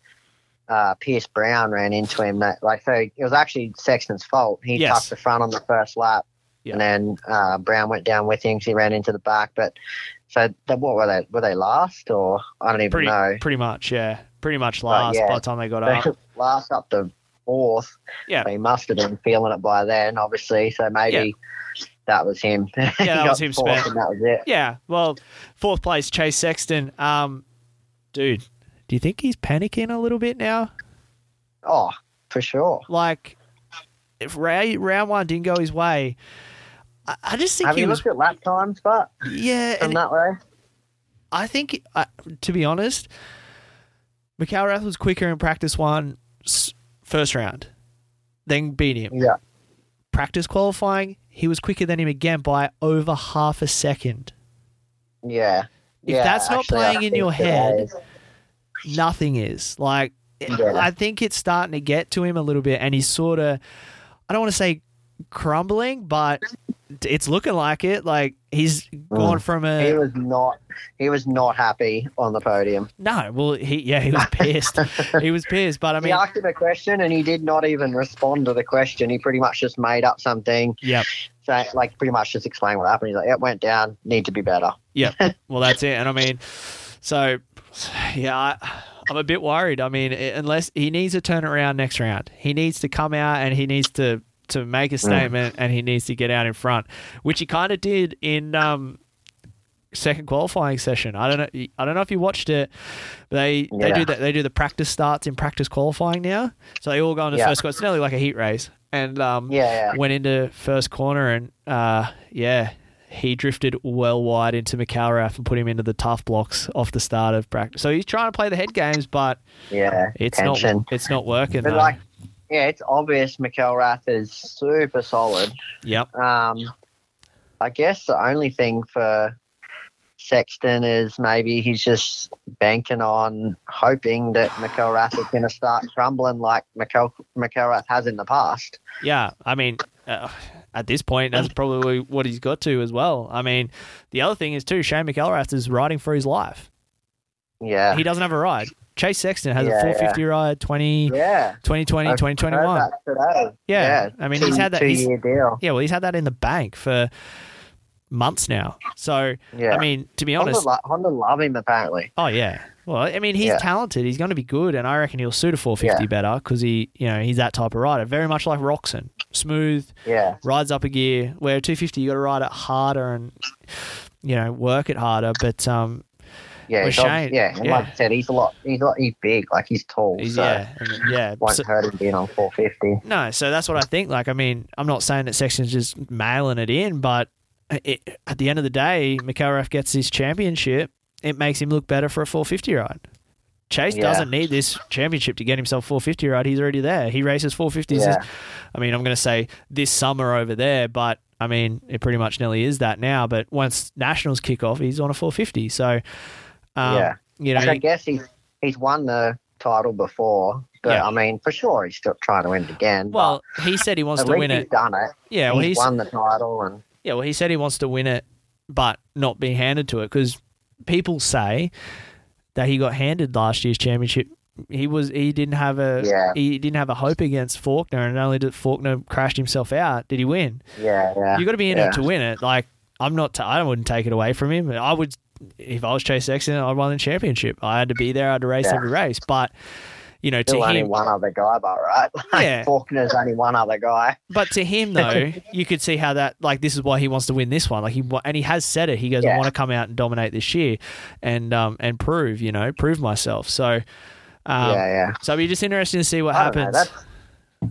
uh, Pierce Brown ran into him. That like so it was actually Sexton's fault. He Yes. tucked the front on the first lap, Yeah. and then uh, Brown went down with him. 'cause he ran into the back. But so what were they? Were they last or I don't even Pretty, know. pretty much, yeah. Pretty much last yeah. by the time they got They (laughs) up. last up to fourth. Yeah. he must have been feeling it by then, obviously. So maybe that was him. (laughs) Yeah, that was him that was it. Yeah, well, fourth place, Chase Sexton. Um, dude, do you think he's panicking a little bit now? Oh, for sure. Like, if round one didn't go his way, I, I just think Have he you was. looked at lap times, but Yeah, from and that way? I think, uh, to be honest, McElrath was quicker in practice one, first round, then beat him. Yeah. Practice qualifying, he was quicker than him again by over half a second. Yeah. If yeah, that's not actually, playing in your head, is- nothing is. Like, Yeah. I think it's starting to get to him a little bit, and he's sort of, I don't want to say crumbling, but it's looking like it. Like, he's gone mm. from a. he was not. He was not happy on the podium. No, well, he, yeah, he was pissed. (laughs) he was pissed, but I mean, he asked him a question and he did not even respond to the question. He pretty much just made up something. yep, So, like, pretty much just explain what happened. He's like, "It went down. Need to be better." yep. (laughs) Well, that's it. And I mean, so, yeah, I, I'm a bit worried. I mean, unless he needs to turn it around next round, he needs to come out and he needs to to make a statement and he needs to get out in front, which he kind of did in um second qualifying session. I don't know. I don't know if you watched it. But they they do that. They do the practice starts in practice qualifying now. So they all go into Yeah. first. It's nearly like a heat race. And um, Yeah, yeah. went into first corner and uh, yeah, he drifted well wide into McElrath and put him into the tough blocks off the start of practice. So he's trying to play the head games, but Yeah. it's tension. not it's not working. But though. like, yeah, it's obvious McElrath is super solid. yep, Um, I guess the only thing for Sexton is maybe he's just banking on hoping that McElrath is going to start crumbling like McEl- McElrath has in the past. yeah. I mean, uh, at this point, that's probably what he's got to as well. I mean, the other thing is too, Shane McElrath is riding for his life. Yeah. He doesn't have a ride. Chase Sexton has Yeah, a 450 ride 20, yeah. 2020, I've 2021. heard that today. Yeah. I mean, he's had that- he's-. Yeah, well, he's had that in the bank for months now. So, Yeah. I mean, to be Honda, honest, lo- Honda love him apparently. oh yeah. Well, I mean, he's Yeah. talented. He's going to be good, and I reckon he'll suit a 450 Yeah. better because he, you know, he's that type of rider. Very much like Roczen, smooth, Yeah. rides up a gear. Where 250, you got to ride it harder and, you know, work it harder. But um, Yeah. Shane- yeah. And yeah. like I said, he's a lot. He's a lot. He's big. Like he's tall. he's so yeah, and, yeah. won't So- hurt him being on 450. No, so that's what I think. Like, I mean, I'm not saying that Sexton's just mailing it in, but it, at the end of the day, McElrath gets his championship. It makes him look better for a 450 ride. Chase Yeah. doesn't need this championship to get himself 450 ride. He's already there. He races 450s. Yeah. I mean, I'm going to say this summer over there, but I mean, it pretty much nearly is that now. But once nationals kick off, he's on a 450. So, um, Yeah. you know, I guess he's he's won the title before, but Yeah. I mean, for sure, he's still trying to win it again. well, he said he wants to win he's it. done it. Yeah, well, he's he's won the title, and Yeah, well, he said he wants to win it, but not be handed to it because people say that he got handed last year's championship. He was he didn't have a Yeah. he didn't have a hope against Forkner, and not only did Forkner crashed himself out, did he win? yeah, yeah, You got to be in yeah. it to win it. Like I'm not, t- I wouldn't take it away from him. I would if I was Chase Sexton, I'd won the championship. I had to be there. I had to race Yeah. every race, but you know, to only him, one other guy, but right, (laughs) like, Yeah. Forkner's only one other guy. But to him, (laughs) though, you could see how that like this is why he wants to win this one. Like he and he has said it. He goes, "I want to come out and dominate this year, and um and prove, you know, prove myself." So, um, yeah, yeah. so it'll be just interesting to see what know, happens. that's-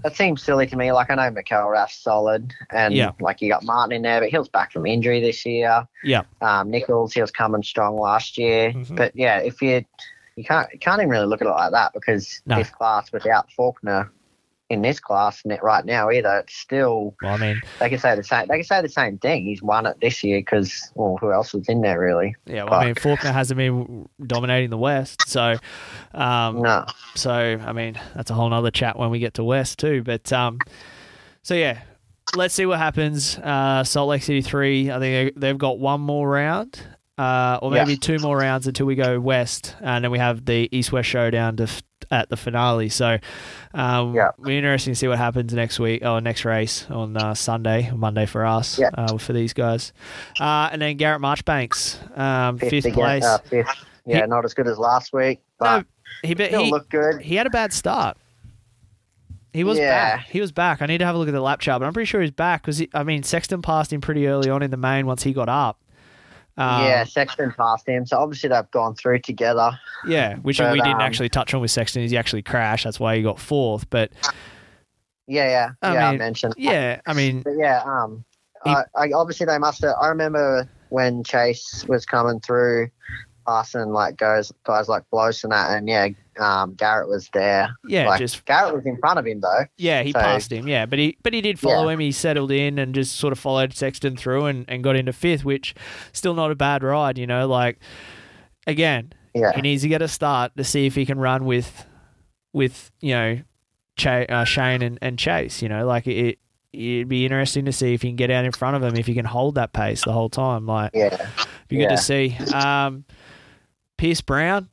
That seems silly to me. Like I know McElrath's solid, and Yeah. like you got Martin in there, but he was back from injury this year. Yeah, Um, Nichols, he was coming strong last year. Mhm. But yeah, if you you can't you can't even really look at it like that because No. this class without Forkner in this class net right now either, it's still well, I mean, they can say the same. They can say the same thing. He's won it this year because well, who else was in there really? yeah, well, I mean, Forkner hasn't been dominating the West, so, um, No. so I mean, that's a whole nother chat when we get to West too. But um, so yeah, let's see what happens. Uh, Salt Lake City three. I think they- they've got one more round, uh, or maybe Yeah. two more rounds until we go west, and then we have the East West showdown to f- at the finale. So, um, Yeah. we're interesting to see what happens next week or next race on uh, Sunday, Monday for us, Yeah. uh, for these guys. Uh, and then Garrett Marchbanks, um, Fifth, fifth, again, place. uh, fifth. Yeah, He- not as good as last week, but no, he, still he, looked good. he had a bad start. He was Yeah. back. He was back. I need to have a look at the lap chart, but I'm pretty sure he's back because I mean Sexton passed him pretty early on in the main once he got up. Um, yeah, Sexton passed him, so obviously they've gone through together. yeah, which But, we didn't um, actually touch on with Sexton. Is he actually crashed? That's why he got fourth. But Yeah, yeah, I yeah. I mentioned. yeah, I mean, But yeah, um, He- I, I obviously they must have. I remember when Chase was coming through, passing like guys, guys like Bloss and that, and yeah, um, Garrett was there. yeah, like, just Garrett was in front of him though. yeah, he so- passed him. Yeah, but he but he did follow Yeah. him. He settled in and just sort of followed Sexton through and, and got into fifth, which still not a bad ride. You know, like again, Yeah, he needs to get a start to see if he can run with with you know Cha- uh, Shane and, and Chase. You know, like it. It'd be interesting to see if he can get out in front of him if he can hold that pace the whole time. Like, yeah, be good Yeah. to see. Um, Pierce Brown,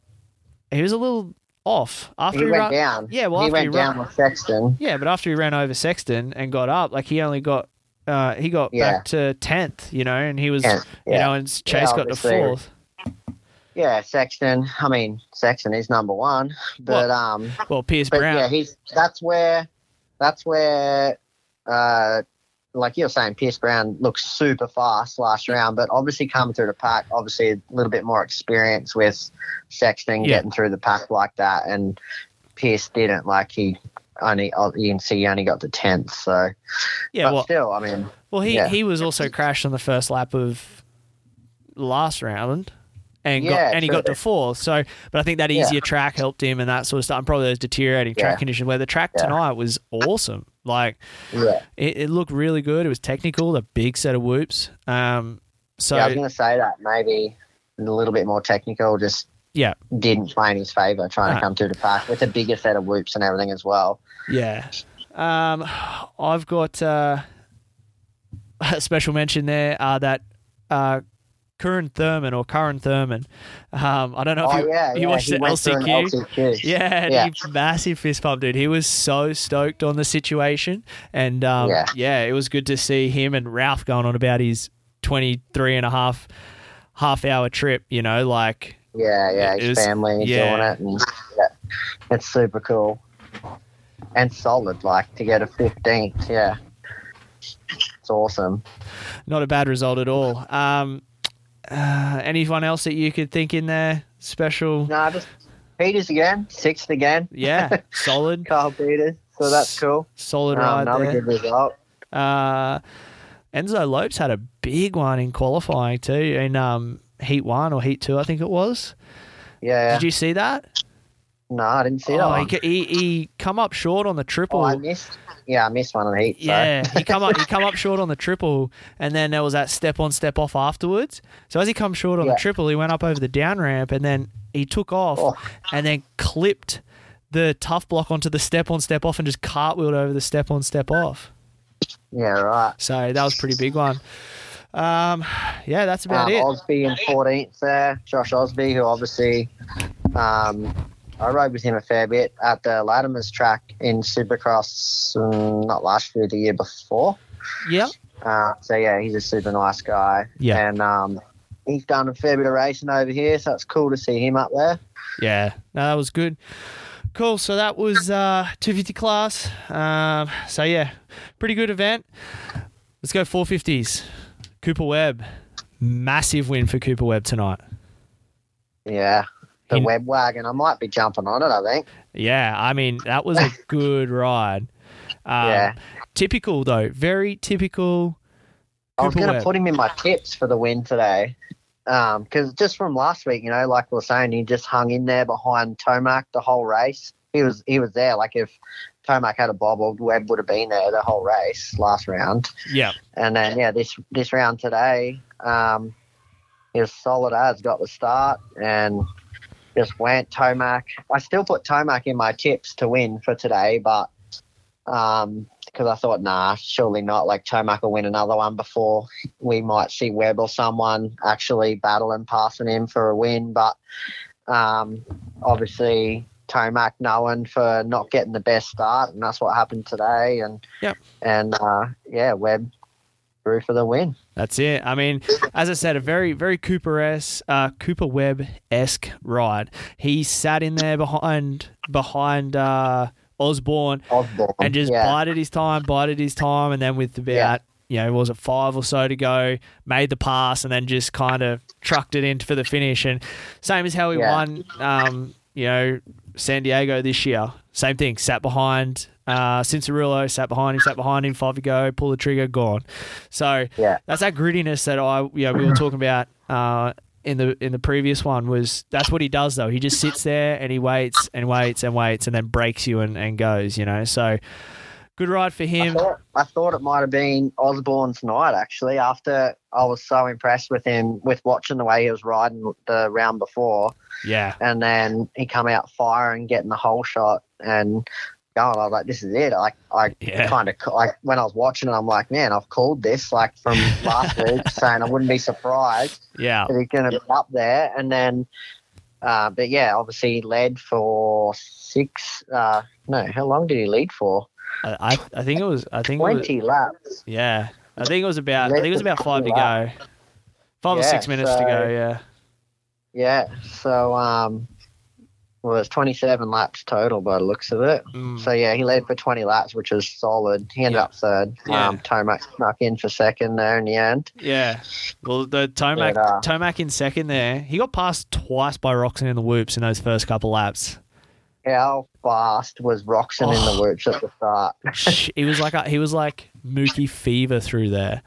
he was a little off after he he, went down. Yeah, well, he after went he down ran, with Sexton. yeah, but after he ran over Sexton and got up, like he only got, uh, he got Yeah. back to tenth, you know, and he was, Yeah, you know, and Chase got to fourth. Yeah, Sexton. I mean, Sexton is number one, but um, Well, Pierce but Brown, yeah, he's that's where that's where uh like you're saying Pierce Brown looks super fast last round, but obviously coming through the pack, obviously a little bit more experience with Sexton Yeah. getting through the pack like that and Pierce didn't like he only oh, you can see he only got the tenth, so yeah, but well, still, I mean Well, he, Yeah. he was also crashed on the first lap of last round, and got Yeah, and he got to fourth. So, but I think that Yeah. easier track helped him and that sort of stuff. And probably those deteriorating track Yeah. conditions. Where the track Yeah. tonight was awesome. Like yeah. it, it looked really good. It was technical. A big set of whoops. Um. So yeah, I was gonna say that maybe a little bit more technical, just yeah, didn't play in his favour trying No. to come through the park with a bigger set of whoops and everything as well. yeah. Um, I've got uh, (laughs) a special mention there. Uh, that uh, Curren Thurman or Curren Thurman. Um, I don't know if oh you, yeah, you yeah. watched he the went through an LCQ. LCQ. Yeah, Yeah. he massive fist pump, dude. He was so stoked on the situation. And um, yeah. Yeah. it was good to see him and Ralph going on about his 23 and a half half hour trip, you know, like Yeah, yeah, his was- family yeah. doing it, and yeah, it's super cool and solid. Like to get a fifteenth, yeah, it's awesome. not a bad result at all. Um, uh, anyone else that you could think in there special? No, just Peters again, sixth again, Yeah, (laughs) solid, Carl Peters. So that's cool. solid Um, ride another there. good result. Uh, Enzo Lopes had a big one in qualifying too, in um, heat one or heat two, I think it was. Yeah. Did you see that? No, I didn't see that Oh, one. he, he he come up short on the triple. Oh, I missed. Yeah, I missed one of the heat. so- yeah, he come up he come up (laughs) short on the triple, and then there was that step on step off afterwards. So as he come short on the triple, he went up over the down ramp, and then he took off, Oh. and then clipped the tough block onto the step on step off, and just cartwheeled over the step on step off. yeah, right. So that was a pretty big one. Um, yeah, that's about um, it. Osby in 14th there. Josh Osby, who obviously um, I rode with him a fair bit at the Latimer's track in Supercross, um, not last year, the year before. Yep. Uh, so yeah, he's a super nice guy. Yeah. And um, he's done a fair bit of racing over here, so it's cool to see him up there. Yeah, no, that was good. Cool. So that was uh, 250 class. Um, so yeah, pretty good event. Let's go 450s. Cooper Webb, massive win for Cooper Webb tonight. Yeah. The He- web wagon. I might be jumping on it, I think. Yeah, I mean that was a (laughs) good ride. Um, Yeah. Typical though, very typical. I was going to put him in my tips for the win today. Because just from last week, you know, like we were saying, he just hung in there behind Tomac the whole race. He was he was there. Like if Tomac had a bobbled, Webb would have been there the whole race last round. Yeah, And then yeah, this this round today, um, he was solid as got the start and just went Tomac. I still put Tomac in my tips to win for today, but um, because I thought, nah, surely not. Like Tomac will win another one before we might see Webb or someone actually battling, passing him for a win. But um, obviously, Tomac knowing for not getting the best start, and that's what happened today. And Yep. and uh, yeah, Webb through for the win. That's it. I mean, as I said, a very, very Cooper s uh, Cooper Webb esque ride. He sat in there behind behind uh, Osborne Osborne, and just yeah, bided his time, bided his time, and then with about Yeah. you know was it five or so to go, made the pass, and then just kind of trucked it in for the finish. And same as how he Yeah. won, um, you know, San Diego this year. Same thing. Sat behind. Uh, Cianciarulo sat behind him, sat behind him, five to go, pull the trigger, gone. So yeah, that's that grittiness that I, you know, we were (laughs) talking about uh, in the in the previous one. Was that's what he does though? He just sits there and he waits and waits and waits and then breaks you and, and goes. You know, so good ride for I him. thought, I thought it might have been Osborne's night actually. After I was so impressed with him with watching the way he was riding the round before, Yeah, and then he come out firing, getting the whole shot, and going. I was like, "This is it." I, I Yeah. kind of like when I was watching it, I'm like, "Man, I've called this." Like from last (laughs) week, saying I wouldn't be surprised yeah, that he's going to be up there, and then. Uh, but yeah, obviously he led for six. Uh, no, how long did he lead for? I, I think it was I think it was, Twenty laps. yeah I think it was about I think it was about five to go, five or six minutes to go. Yeah, Yeah. So um, well, it's 27 laps total by the looks of it. Mm. So yeah, he led for 20 laps, which was solid. He ended Yeah. up third. Yeah. Um, Tomac snuck in for second there in the end. yeah. Well, the Tomac But, uh, Tomac in second there. He got passed twice by Roczen in the whoops in those first couple laps. How fast was Roczen in Oh. the whoops at the start? He was like a, he was like Mookie Fever through there,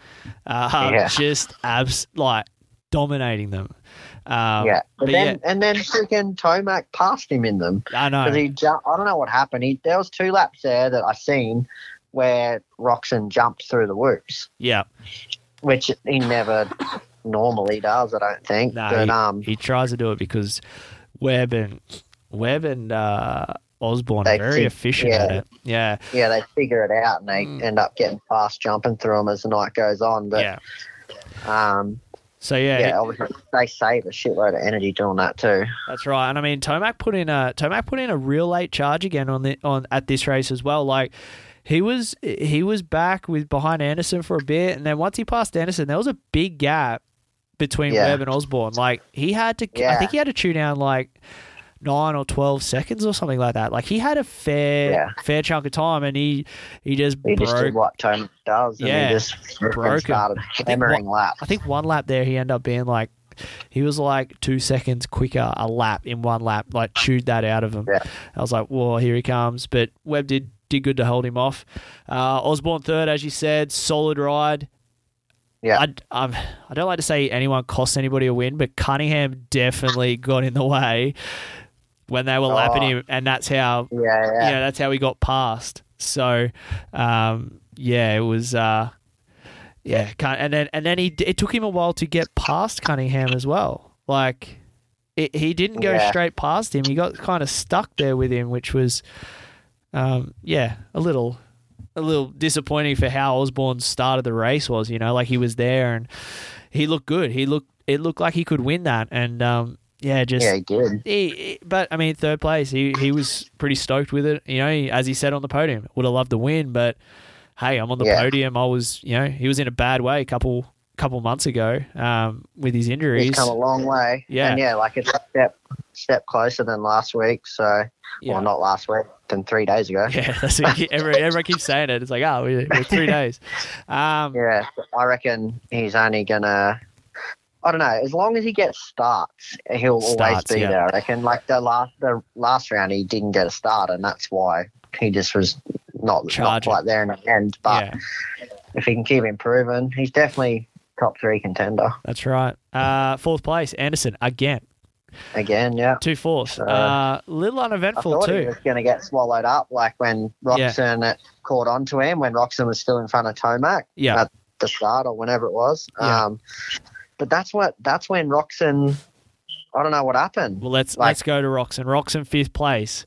uh, Yeah. just abs like dominating them. Um, yeah. But then and then freaking Tomac passed him in them I know. because he jumped. I don't know what happened. He there was two laps there that I seen where Roczen jumped through the whoops, yeah, which he never normally does. I don't think. no, but he, um, he tries to do it because Webb and Webb and uh, Osborne are very efficient at it. Yeah, yeah, they figure it out and they Mm. end up getting fast jumping through them as the night goes on. But yeah. um, So yeah, yeah, they save a shitload of energy doing that too. That's right, and I mean Tomac put in a Tomac put in a real late charge again on the on at this race as well. Like he was he was back with behind Anderson for a bit, and then once he passed Anderson, there was a big gap between Yeah. Webb and Osborne. Like he had to, I think he had to chew down like nine or twelve seconds or something like that. Like he had a fair Yeah. fair chunk of time, and he he just He just broke. did what Tony does, and Yeah, he just broke started hammering laps. I think one lap there he ended up being like he was like two seconds quicker a lap in one lap, like chewed that out of him. Yeah. I was like, whoa, here he comes. But Webb did did good to hold him off. Uh, Osborne third, as you said, solid ride. Yeah. I, I'm, I don't like to say anyone cost anybody a win, but Cunningham definitely got in the way when they were lapping Oh. him, and that's how Yeah, yeah, yeah, that's how he got past. So, um, yeah, it was, uh, yeah, and then and then he it took him a while to get past Cunningham as well. Like, it, he didn't go Yeah. straight past him. He got kind of stuck there with him, which was, um, yeah, a little. A little disappointing for how Osborne started the race was, you know, like he was there and he looked good. He looked, it looked like he could win that, and um, yeah, just yeah, he did. he, he- but I mean, third place. He he was pretty stoked with it. You know, he, as he said on the podium, would have loved to win, but hey, I'm on the Yeah. podium. I was, you know, he was in a bad way a couple couple months ago um, with his injuries. He's come a long way. Yeah. and yeah, like it's a step step closer than last week. So, yeah. well, not last week, than three days ago. yeah, (laughs) that's what everyone, everyone keeps saying it. It's like, oh, we're, we're three days. (laughs) Um, Yeah, I reckon he's only gonna. I don't know. As long as he gets starts, he'll always Starts, be yeah. there. I reckon. Like the last the last round, he didn't get a start, and that's why he just was not not Charging. quite there in the end. But yeah, if he can keep improving, he's definitely top three contender that's right. Uh, fourth place, Anderson again, again. Yeah. two fourths. Uh, Uh, little I uneventful thought he too. was going to get swallowed up, like when Roczen caught on to him, when Roczen was still in front of Tomac. Yeah, at the start or whenever it was. Yeah. But that's what that's when Roczen. I don't know what happened. well, let's like- let's go to Roczen. Roczen fifth place.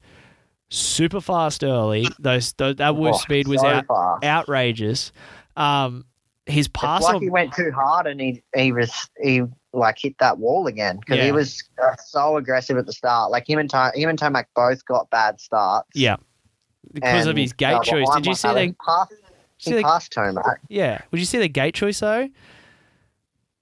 super fast early. Those, those that whoop Oh, speed was so out, fast. outrageous. Um, his pass It's like on, he went too hard and he he was he like hit that wall again because Yeah. he was uh, so aggressive at the start. Like him and to- him and Tomac both got bad starts. yeah, because of his gate uh, choice. Did you see the He passed, he passed Tomac. yeah? Would you see the gate choice though?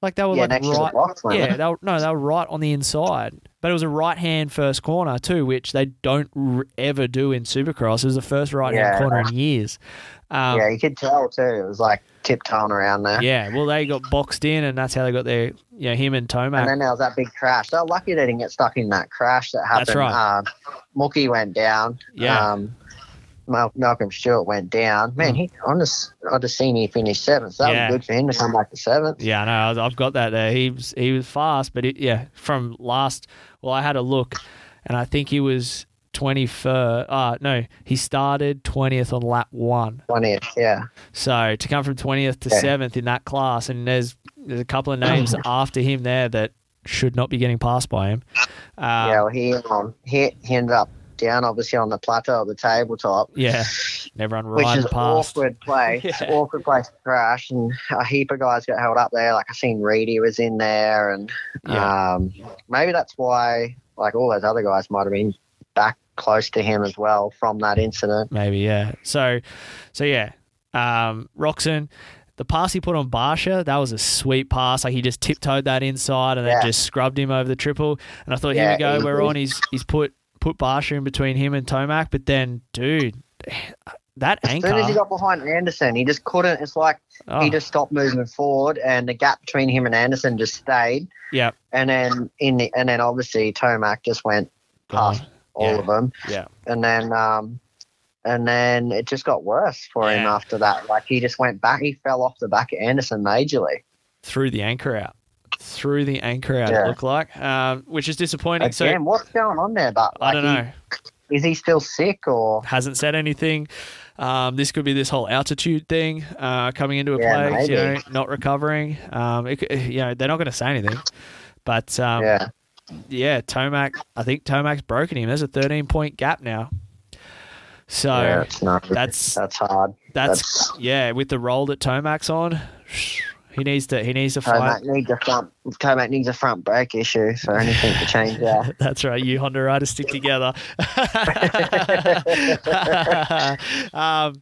Like they were Yeah, like next to the right. box. Yeah, they were, no, they were right on the inside. But it was a right hand first corner too, which they don't r- ever do in Supercross. It was the first right hand Yeah. corner in years. Um, yeah, you could tell too. It was like tiptoeing around there. yeah, well, they got boxed in, and that's how they got their, you know, him and Tomac. And then there was that big crash. They're lucky they didn't get stuck in that crash that happened. That's right. Um, Mookie went down. Yeah. Um, Mal- Malcolm Stewart went down. Man, Mm. he I just I just seen he finished seventh. That Yeah. was good for him to come back to seventh. Yeah, no, I've got that there. He was he was fast, but it, yeah, from last. Well, I had a look, and I think he was twenty first. Ah, no, he started twentieth on lap one. Twentieth, yeah. So to come from twentieth to Yeah. seventh in that class, and there's there's a couple of (clears throat) names after him there that should not be getting passed by him. Um, yeah, well, he um he, he ended up down obviously on the plateau of the tabletop. yeah, everyone Which is past. awkward place, (laughs) Yeah. awkward place to crash, and a heap of guys got held up there. Like I seen Reedy was in there, and Yeah. um, maybe that's why like all those other guys might have been back close to him as well from that incident. Maybe, yeah. So, so yeah, um, Roczen, the pass he put on Barcia, that was a sweet pass. Like he just tiptoed that inside and then just scrubbed him over the triple. And I thought, here Yeah, we go, we're on. He's he's put put Barcia in between him and Tomac, but then, dude, that As anchor. soon as he got behind Anderson, he just couldn't. It's like oh, he just stopped moving forward, and the gap between him and Anderson just stayed. yeah, And then in the, and then obviously Tomac just went past all Yeah. of them. Yeah. And then um, and then it just got worse for him after that. Like he just went back. He fell off the back of Anderson majorly. threw the anchor out. Threw the anchor out, it looked like, um, which is disappointing. Again, so what's going on there? But I don't know. he- is he still sick or? hasn't said anything. Um, this could be this whole altitude thing uh, coming into a Yeah, place, you know, not recovering. Um, it, you know, they're not going to say anything. But um, yeah. yeah. Tomac, I think Tomac's broken him. There's a 13 point gap now. So yeah, not. that's that's hard. that's that's- yeah, with the role that Tomac's on, he needs to he needs to fight. Tomac needs a front. Tomac needs a front brake issue for anything to change Yeah, (laughs) That's right. You Honda riders stick together. (laughs) um,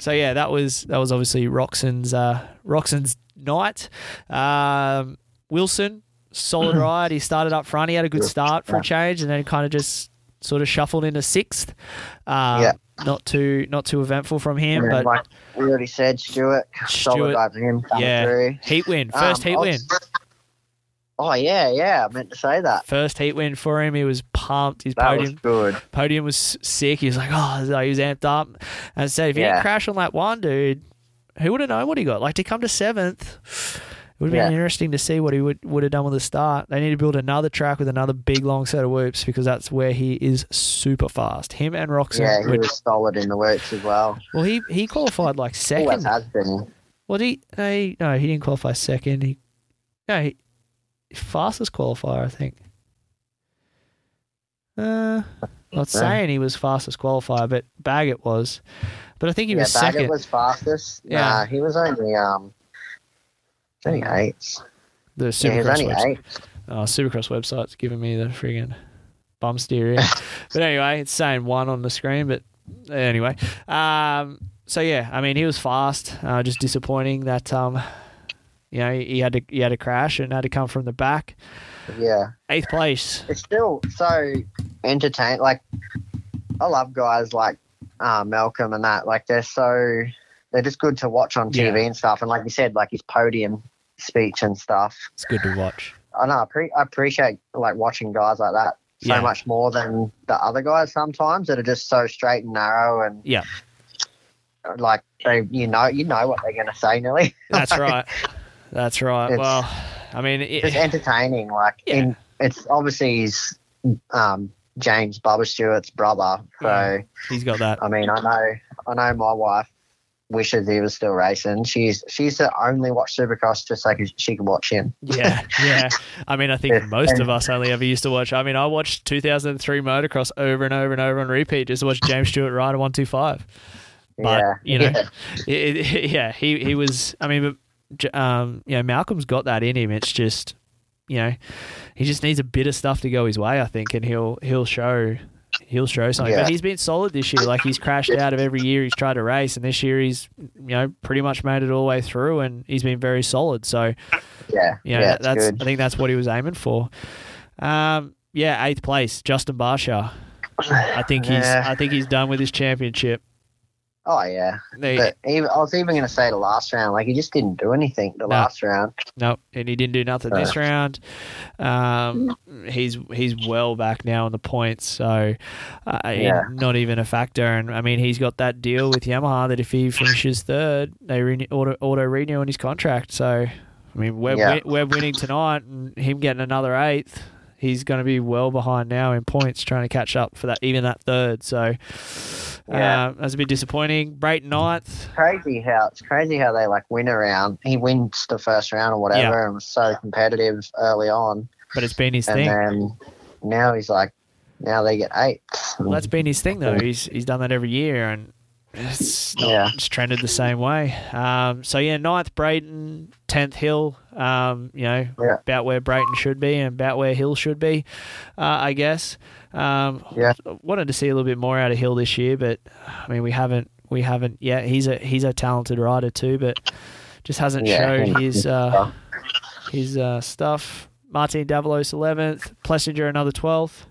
so yeah, that was that was obviously Roczen's uh, Roczen's night. Um, Wilson, solid (clears throat) ride. He started up front. He had a good start for a change, and then kind of just sort of shuffled into sixth. Um, Yeah. Not too not too eventful from him, then, but like we already said, Stewart, Stewart, solid him yeah, through. heat win, first Um, heat win. Oh yeah, yeah. I meant to say that. First heat win for him. He was pumped. His That was podium good. podium was sick. He was like, oh, he was amped up. And I said, if he didn't crash on that one, dude, who would have known what he got? Like to come to seventh, it would have been Yeah. interesting to see what he would would have done with the start. They need to build another track with another big long set of whoops because that's where he is super fast. Him and Roczen. Yeah, he would- was solid in the works as well. well, he he qualified like (laughs) second. Always has been. Well, he, no, he, no, he didn't qualify second. He, no, he, fastest qualifier, I think. Uh, not saying he was fastest qualifier, but Baggett was. But I think he yeah, was Baggett second. was fastest. Yeah. Nah, he was only um, only eight. the Yeah, Supercross only website. Oh, Supercross website's giving me the friggin' bum steer (laughs) but anyway, it's saying one on the screen. But anyway, um, so yeah, I mean, he was fast. Uh, just disappointing that um, you know, he had to he had to crash and had to come from the back. Yeah, Eighth place. it's still so entertaining. Like, I love guys like uh, Malcolm and that. Like, they're so they're just good to watch on TV Yeah. and stuff. And like you said, like his podium speech and stuff. It's good to watch. I know. I, pre- I appreciate like watching guys like that so Yeah. much more than the other guys sometimes that are just so straight and narrow and Yeah. like they you know you know what they're gonna say nearly. (laughs) That's right. That's right. Well, I mean, it, It's entertaining. Like Yeah. in it's obviously he's um, James Bubba Stewart's brother. So Yeah. he's got that. I mean I know I know my wife wishes he was still racing. She's she's the only watch Supercross just so she could watch him. (laughs) Yeah, yeah. I mean, I think most of us only ever used to watch. I mean, I watched 2003 motocross over and over and over on repeat just to watch James Stewart ride a 125. But, yeah, you know, yeah. (laughs) It- it- (laughs) yeah, he he was. I mean, um, you know, Malcolm's got that in him. It's just, you know, he just needs a bit of stuff to go his way. I think, and he'll he'll show he'll show something. Yeah. But he's been solid this year. Like he's crashed out of every year he's tried to race, and this year he's you know pretty much made it all the way through, and he's been very solid. So yeah, you know, yeah, that- that's. I think that's what he was aiming for. Um, yeah, eighth place, Justin Barcia. I think he's Yeah. I think he's done with his championship. Oh yeah, They, but even, I was even going to say the last round, like he just didn't do anything the No. last round. No, and he didn't do nothing this round. Um, he's he's well back now on the points, so uh, Yeah. not even a factor. And I mean, he's got that deal with Yamaha that if he finishes third, they renew, auto auto renew on his contract. So I mean, we're Yeah. we're winning tonight, and him getting another eighth. He's going to be well behind now in points, trying to catch up for that, even that third. So, Yeah. uh, that's a bit disappointing. Brayton ninth. Crazy how it's crazy how they like win around. He wins the first round or whatever, and was so competitive early on, but it's been his thing. and thing. then now he's like, now they get eight. Well, that's been his thing though. He's he's done that every year, and it's not, Yeah. it's trended the same way. Um, so yeah, ninth Brayton, tenth Hill. Um, you know, Yeah. about where Brayton should be and about where Hill should be, uh, I guess. Um, Yeah. wanted to see a little bit more out of Hill this year, but I mean, we haven't we haven't yet. He's a he's a talented rider too, but just hasn't Yeah, showed his uh, his uh, stuff. Martin Davalos eleventh, Plessinger another twelfth.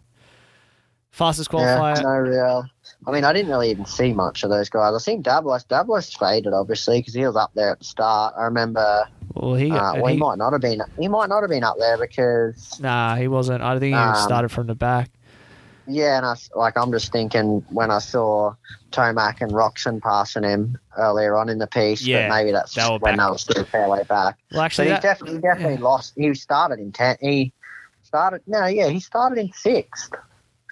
Fastest qualifier. Yeah, no real. I mean, I didn't really even see much of those guys. I seen Davalos. Davalos faded obviously because he was up there at the start. I remember. Well, he, Uh, well, he, he might not have been. He might not have been up there because nah, he wasn't. I think he Um, started from the back. Yeah, and I like I'm just thinking when I saw Tomac and Roczen passing him earlier on in the piece, Yeah, but maybe that's they when back. they were still a fair way back. Well, actually, he that, definitely, he definitely lost. He started in ten. He started. No, yeah, he started in sixth.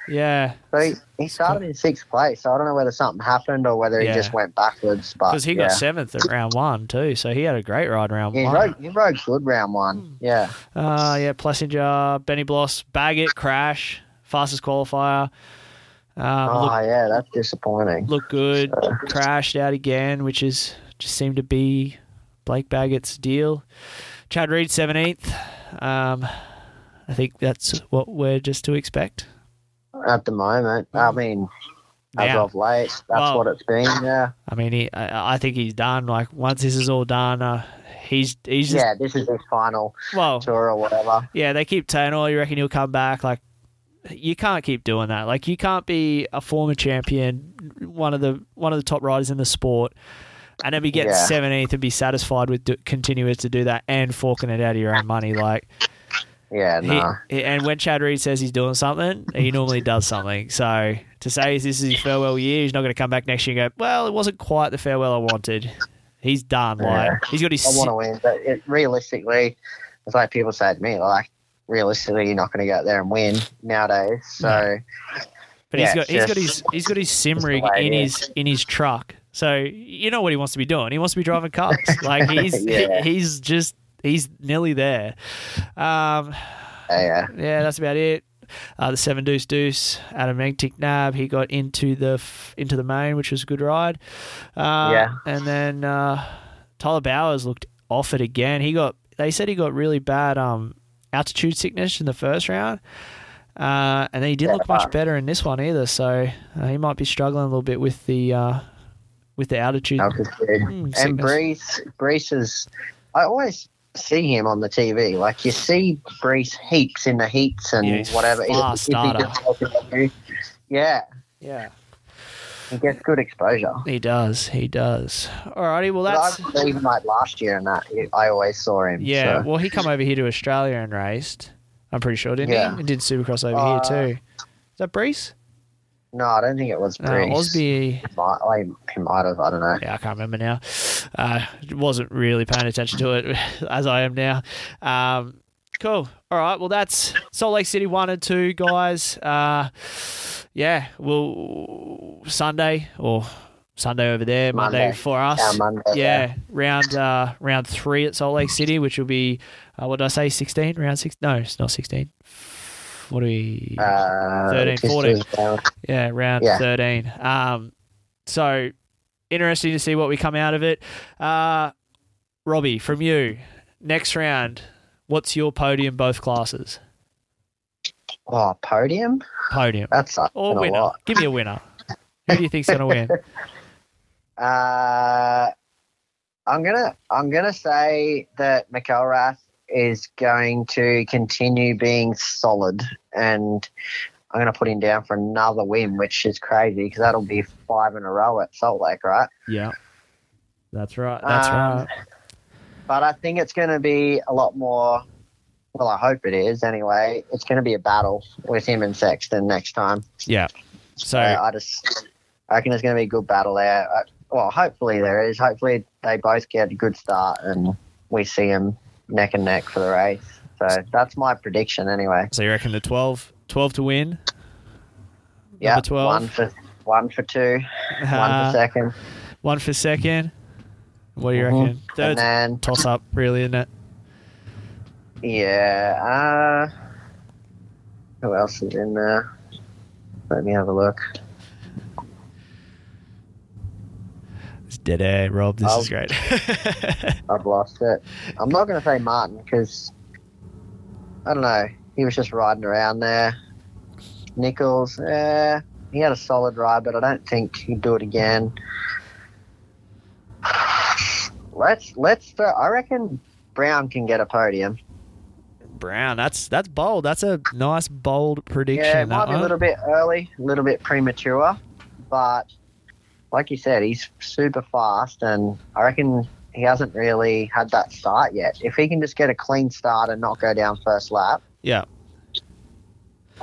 yeah, So he, he started in sixth place. So I don't know whether something happened or whether Yeah. he just went backwards. But because he yeah. got seventh at round one too, so he had a great ride round he one. rode, he rode good round one. Yeah. Uh, yeah, Plessinger, Benny Bloss, Baggett, Crash, fastest qualifier. Um, oh, look, yeah, that's disappointing. look good. Crashed out again, which is just seemed to be Blake Baggett's deal. Chad Reed seventeenth. Um, I think that's what we're just to expect. At the moment, I mean, as Now. of late, that's Well- what it's been. Yeah. I mean, he, I, I think he's done. Like once this is all done, uh, he's he's just Yeah, this is his final well, tour or whatever. yeah. They keep saying, "Oh, you reckon he'll come back?" Like you can't keep doing that. Like you can't be a former champion, one of the one of the top riders in the sport, and then be getting Yeah. seventeenth and be satisfied with do, continuing to do that and forking it out of your own money. Like Yeah, he- and when Chad Reed says he's doing something, he normally does something. So to say this is his farewell year, he's not going to come back next year and go, "Well, it wasn't quite the farewell I wanted." He's done. Like Yeah. he's got his I want to win, but it, realistically, it's like people say to me, like, realistically, you're not going to go out there and win nowadays. So, But he's Yeah, got he's got his he's got his sim rig in his in his truck. So you know what he wants to be doing. He wants to be driving cars. (laughs) Like he's (laughs) Yeah. he's just he's nearly there. Um, yeah, yeah, that's about it. Uh, the seven deuce deuce Adam Enticknap he got into the f- into the main, which was a good ride. Uh, Yeah. and then uh, Tyler Bowers looked off it again. He got they said he got really bad um altitude sickness in the first round. Uh, and he didn't look much better in this one either, so uh, he might be struggling a little bit with the uh, with the altitude. altitude. Mm, and sickness. Friese, Friese is. I always see him on the TV. Like you see Friese heaps in the heats and Yeah, whatever. Fast if he starter. just doesn't do- Yeah, Yeah, he gets good exposure. he does. He does. Alrighty, well But that's even like last year and that, I always saw him. yeah. so- Well, he come over here to Australia and raced. I'm pretty sure, didn't Yeah. he? And did Supercross over Uh, here too. Is that Friese? No, I don't think it was No, Friese. Osby. Might, like, he might have. I don't know. Yeah, I can't remember now. Uh, wasn't really paying attention to it (laughs) as I am now. Um, cool. All right. Well, that's Salt Lake City one and two, guys. Uh, yeah. We'll Sunday or Sunday over there, Monday, Monday. for us. Yeah, Monday, yeah, round uh, round three at Salt Lake City, which will be uh, what did I say? Sixteen round six? No, it's not sixteen. What are we? Uh, 13, 14. uh, Yeah, round Yeah. 13. Um, so interesting to see what we come out of it. Uh, Robbie, from you, next round, what's your podium both classes? oh, podium. Podium That's a, or a winner? lot. Give me a winner. Who do you think's going to win? (laughs) Uh, I'm gonna I'm gonna say that McElrath is going to continue being solid, and I'm gonna put him down for another win, which is crazy because that'll be five in a row at Salt Lake, right? Yeah, that's right. That's Um, right. But I think it's going to be a lot more. Well, I hope it is. Anyway, it's going to be a battle with him and Sexton next time. Yeah. So So I just I reckon there's going to be a good battle there. Uh, Well, hopefully there is. Hopefully they both get a good start and we see them neck and neck for the race. So that's my prediction anyway. so you reckon the 12, 12 to win? Yeah, Number 12? one for one for two, one Uh, for second, one for second. What do you Mhm. reckon? and then toss up, really, isn't it? yeah. Uh, who else is in there? Let me have a look. It's dead air, Rob. This Oh. is great. (laughs) I've lost it. I'm not going to say Martin because I don't know. He was just riding around there. Nichols, eh, he had a solid ride, but I don't think he'd do it again. Let's let's. Throw, I reckon Brown can get a podium. Brown, that's that's bold. That's a nice bold prediction. yeah, it might be a little bit early, a little bit premature, but like you said, he's super fast, and I reckon he hasn't really had that start yet. If he can just get a clean start and not go down first lap, Yeah.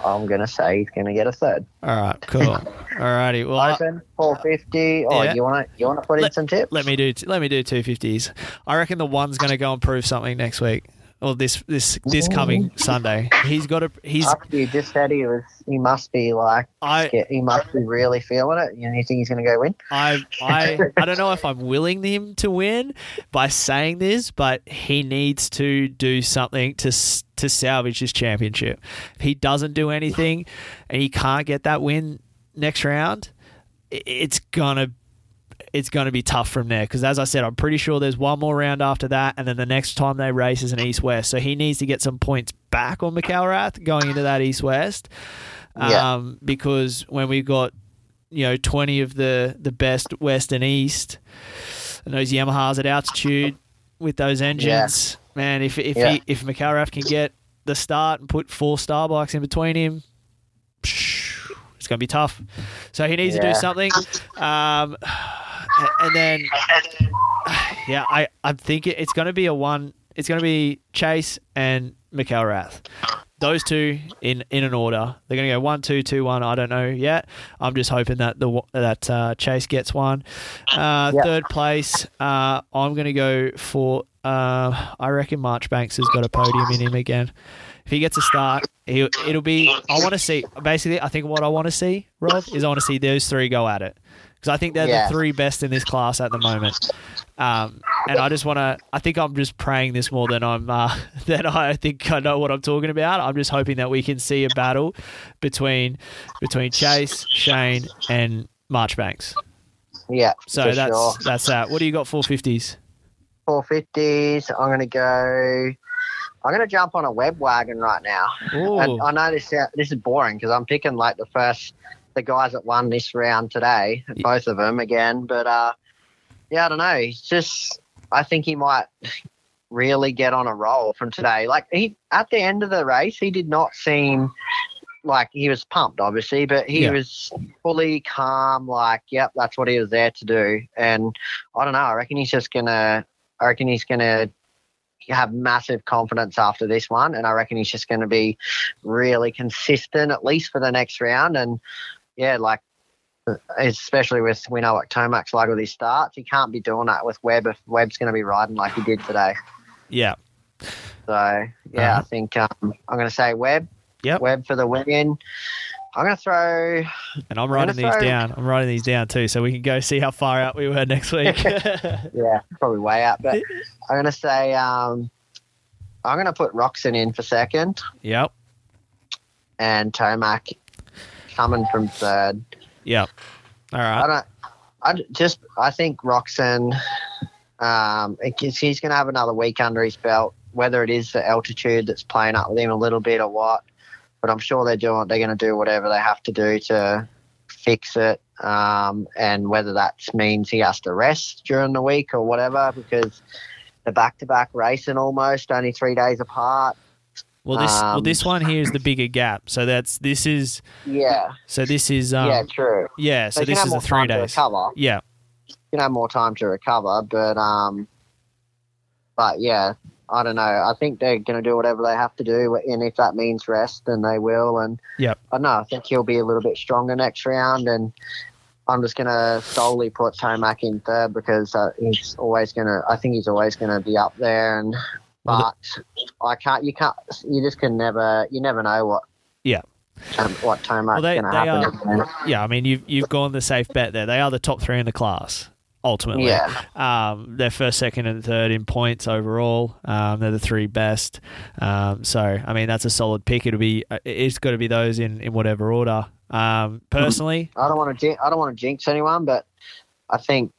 I'm gonna say he's gonna get a third. All right. Cool. (laughs) All righty. Well, I- Open 450. Oh, Yeah. you want to you want to put in some tips? let me do let me do two fifties. I reckon the one's going to go and prove something next week, or this this this coming Sunday. He's got a he's After you just said he was, he must be like, I he must be really feeling it. You, know, you think he's gonna go win? I I I don't know if I'm willing him to win by saying this, but he needs to do something to to salvage his championship. If he doesn't do anything, and he can't get that win next round, it's gonna it's going to be tough from there because, as I said, I'm pretty sure there's one more round after that, and then the next time they race is an East West. So he needs to get some points back on McElrath going into that East West. Yeah. Um, because when we've got you know 20 of the the best West and East, and those Yamahas at altitude with those engines, man, if if Yeah. he, if McElrath can get the start and put four star bikes in between him, psh, it's going to be tough. So he needs to do something. Um, and- then, yeah, I I'm thinking it's going to be a one. It's going to be Chase and McElrath. Those two in in an order. They're going to go one, two, two, one. I don't know yet. I'm just hoping that the that uh, Chase gets one. Uh, Yeah. Third place. Uh, I'm going to go for. Uh, I reckon Marchbanks has got a podium in him again. If he gets a start, he, it'll be. I want to see. Basically, I think what I want to see, Rob, is I want to see those three go at it because I think they're Yeah. the three best in this class at the moment. Um, and I just want to. I think I'm just praying this more than I'm. Uh, (laughs) than I think I know what I'm talking about. I'm just hoping that we can see a battle between between Chase, Shane, and Marchbanks. Yeah. So that's sure. that's that. What do you got? Four fifties. 450s. I'm gonna go. I'm gonna jump on a web wagon right now. And I know this uh, this is boring because I'm picking like the first the guys that won this round today, both of them again. But uh, yeah, I don't know. He's just I think he might really get on a roll from today. Like he at the end of the race, he did not seem like he was pumped, obviously, but he Yeah. was fully calm. Like, yep, that's what he was there to do. And I don't know. I reckon he's just gonna. I reckon he's gonna have massive confidence after this one, and I reckon he's just going to be really consistent at least for the next round. And yeah, like especially with we know what Tomac's like with his starts, he can't be doing that with Webb if Webb's going to be riding like he did today. Yeah. So yeah, I Uh-huh. think um, I'm going to say Webb. Yep. Webb for the win. I'm gonna throw. And I'm writing these throw- down. I'm writing these down too, so we can go see how far out we were next week. (laughs) Yeah, probably way out, but (laughs) I'm gonna say. Um, I'm gonna put Roczen in for second, yep. and Tomac coming from third. Yep. All right. I don't. I just. I think Roczen. Um, he's going to have another week under his belt. Whether it is the altitude that's playing up with him a little bit or what, but I'm sure they're doing. They're going to do whatever they have to do to fix it. Um, and whether that means he has to rest during the week or whatever, because the back-to-back racing almost only three days apart. Well, this well um, this one here is the bigger gap. So that's this is Yeah, so this is um yeah, true yeah. so can this is the three time to days. recover. Yeah. you know more time to recover. But um, but yeah, I don't know. I think they're going to do whatever they have to do, and if that means rest, then they will. And Yep. I know. I think he'll be a little bit stronger next round, and I'm just going to solely put Tomac in third because uh, he's always going to. I think he's always going to be up there, and but I can't. You can't. You just can never. You never know what. Yeah. Um, what Tomac's Well, going to happen. Yeah, I mean you've you've gone the safe bet there. They are the top three in the class ultimately. Yeah. Um, they're first, second, and third in points overall. Um, they're the three best. Um, so I mean that's a solid pick. It'll be uh, it's got to be those in in whatever order. Um, personally, (clears throat) I don't want to. I don't want to jinx anyone, but I think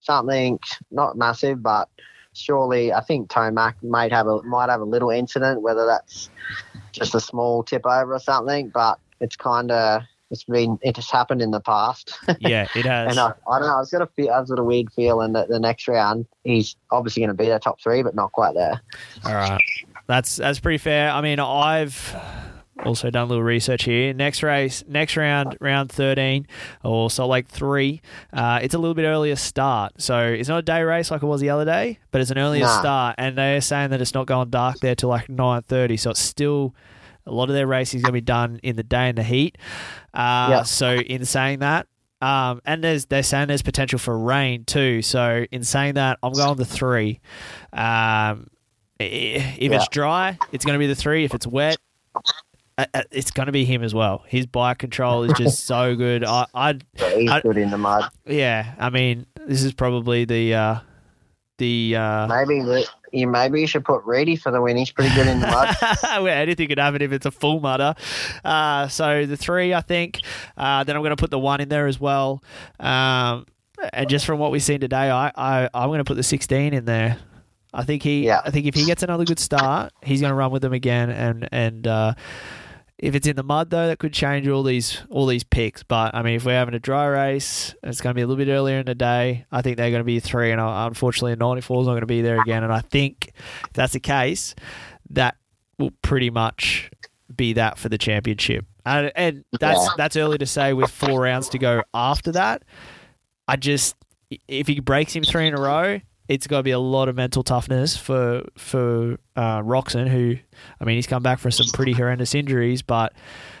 something not massive, but surely I think Tomac might have a might have a little incident, whether that's just a small tip over or something. But it's kind of it's been it has happened in the past, (laughs) yeah, it has. and I, I don't know. I've got a feel, I've got a weird feeling that the next round he's obviously going to be their top three, but not quite there. All right. That's that's pretty fair. I mean, I've also done a little research here. Next race, next round, round 13, or Salt Lake 3. Uh, it's a little bit earlier start. So it's not a day race like it was the other day, but it's an earlier Nah. start. And they're saying that it's not going dark there till like 9.30. So it's still... A lot of their racing is going to be done in the day in the heat. Uh, Yeah. So, in saying that, um, and there's they're saying there's potential for rain too. So, in saying that, I'm going the three. Um, if it's dry, it's going to be the three. If it's wet, uh, uh, it's going to be him as well. His bike control is just (laughs) so good. I, I, But he's I- good in the mud. yeah. I mean, this is probably the, uh, the. Uh, Maybe you maybe you should put Reedy for the win. He's pretty good in the mud. (laughs) well, anything could happen if it's a full mutter. Uh, so the three, I think. Uh, then I'm going to put the one in there as well. Um, and just from what we've seen today, I, I I'm going to put the 16 in there. I think he. Yeah. I think if he gets another good start, he's going to run with them again. And and uh, if it's in the mud though, that could change all these all these picks. But I mean, if we're having a dry race, it's going to be a little bit earlier in the day. I think they're going to be three, and uh, unfortunately, a 94 is not going to be there again. And I think if that's the case, that will pretty much be that for the championship. And, and that's Yeah. that's early to say with four rounds to go after that. I just if he breaks him three in a row, it's got to be a lot of mental toughness for for uh, Roczen, who I mean he's come back from some pretty horrendous injuries, but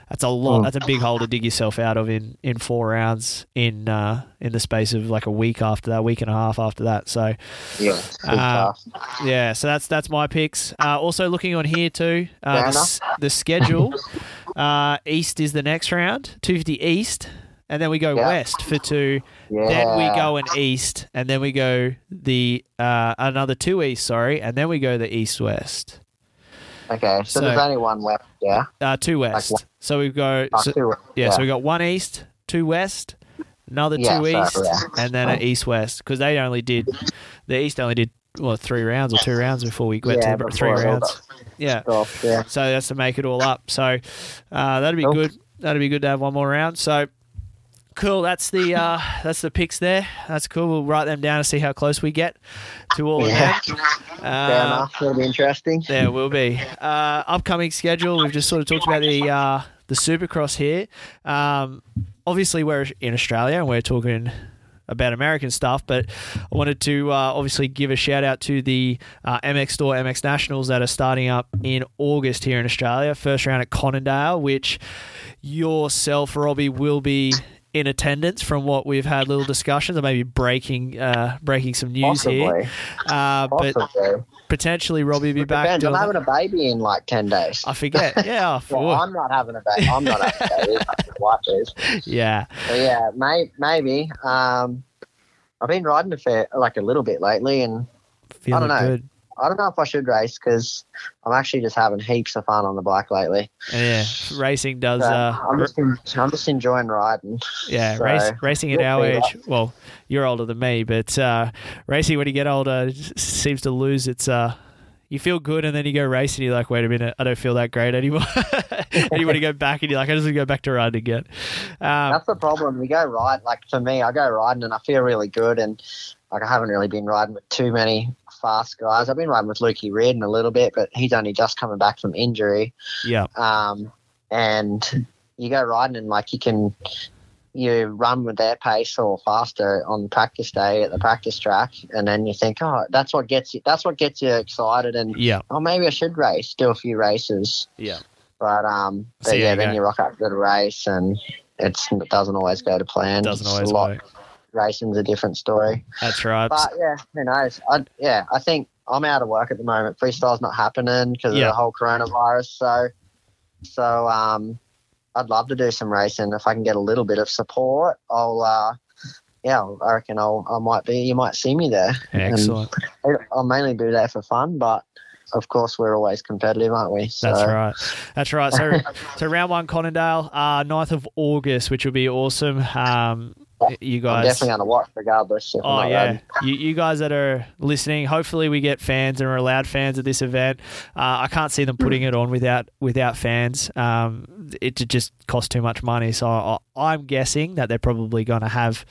that's a lot. Mm. That's a big hole to dig yourself out of in, in four rounds in uh, in the space of like a week after that, week and a half after that. So Yeah, Uh, yeah, so that's that's my picks. Uh, also looking on here too, uh, the, the schedule. uh, East is the next round, two fifty East, and then we go Yeah. West for two. Yeah. Then we go an East, and then we go the uh, another two East. Sorry, and then we go the East West. Okay, so, So- there's only one left. Yeah. Uh, two West. one- so we go. Oh, so- two, yeah, so we got one East, two West, another Yeah, two East, yeah. and then an (laughs) East West because they only did the East only did well three rounds or two rounds before we went Yeah, to before three rounds. Yeah, Off, yeah. so that's to make it all up. So uh, that'd be Cool. good. That'd be good to have one more round. So cool. That's the uh, that's the picks there. That's cool. We'll write them down and see how close we get to all Yeah. of them. Uh. It'll be interesting. there will be. Uh, upcoming schedule. We've just sort of talked about the uh, the Supercross here. Um, obviously, we're in Australia and we're talking about American stuff, but I wanted to uh, obviously give a shout out to the uh, MX Store MX Nationals that are starting up in August here in Australia. First round at Conondale, which yourself, Robbie, will be in attendance from what we've had little discussions, or maybe breaking uh, breaking some news Possibly. here. Uh, but potentially Robbie will be back. Depends. I'm doing having a baby in like 10 days. I forget. (laughs) Yeah, I Well, forgot. I'm not having a baby. I'm not having a baby. My wife is. yeah. But yeah, may, maybe. Um, I've been riding a fair, like a little bit lately, and Feeling I don't know. good. I don't know if I should race because I'm actually just having heaps of fun on the bike lately. Yeah, racing does. So Uh, I'm just en- I'm just enjoying riding. yeah, so race, racing at our age. Well, you're older than me, but uh, racing when you get older seems to lose its. Uh, you feel good, and then you go racing. You're like, wait a minute, I don't feel that great anymore. (laughs) and you want to go (laughs) back, and you're like, I just want to go back to riding again. Um, That's the problem. We go ride like for me, I go riding and I feel really good, and like I haven't really been riding with too many fast guys. I've been riding with Lukey Reardon a little bit, but he's only just coming back from injury. yeah, um, and you go riding and like you can you run with their pace or faster on practice day at the practice track and then you think oh that's what gets you that's what gets you excited and yeah, oh maybe i should race do a few races yeah. but um but See, yeah you then you rock up to the race and it's, it doesn't always go to plan Doesn't It's always a lot, work. Racing's a different story That's right. but yeah who knows I, yeah i think i'm out of work at the moment freestyle's not happening because Yeah. of the whole coronavirus so so um i'd love to do some racing if i can get a little bit of support i'll uh yeah i reckon i'll i might be you might see me there Excellent. And i'll mainly do that for fun but of course we're always competitive aren't we so That's right. That's right. So, (laughs) so round one, Conondale, uh, 9th of August, which will be awesome. Um, you i'm guys. definitely going to watch regardless Oh yeah, you, you guys that are listening. Hopefully, we get fans and are allowed fans at this event. Uh, I can't see them putting it on without without fans. Um, it ju- just costs too much money. So I, I'm guessing that they're probably going to have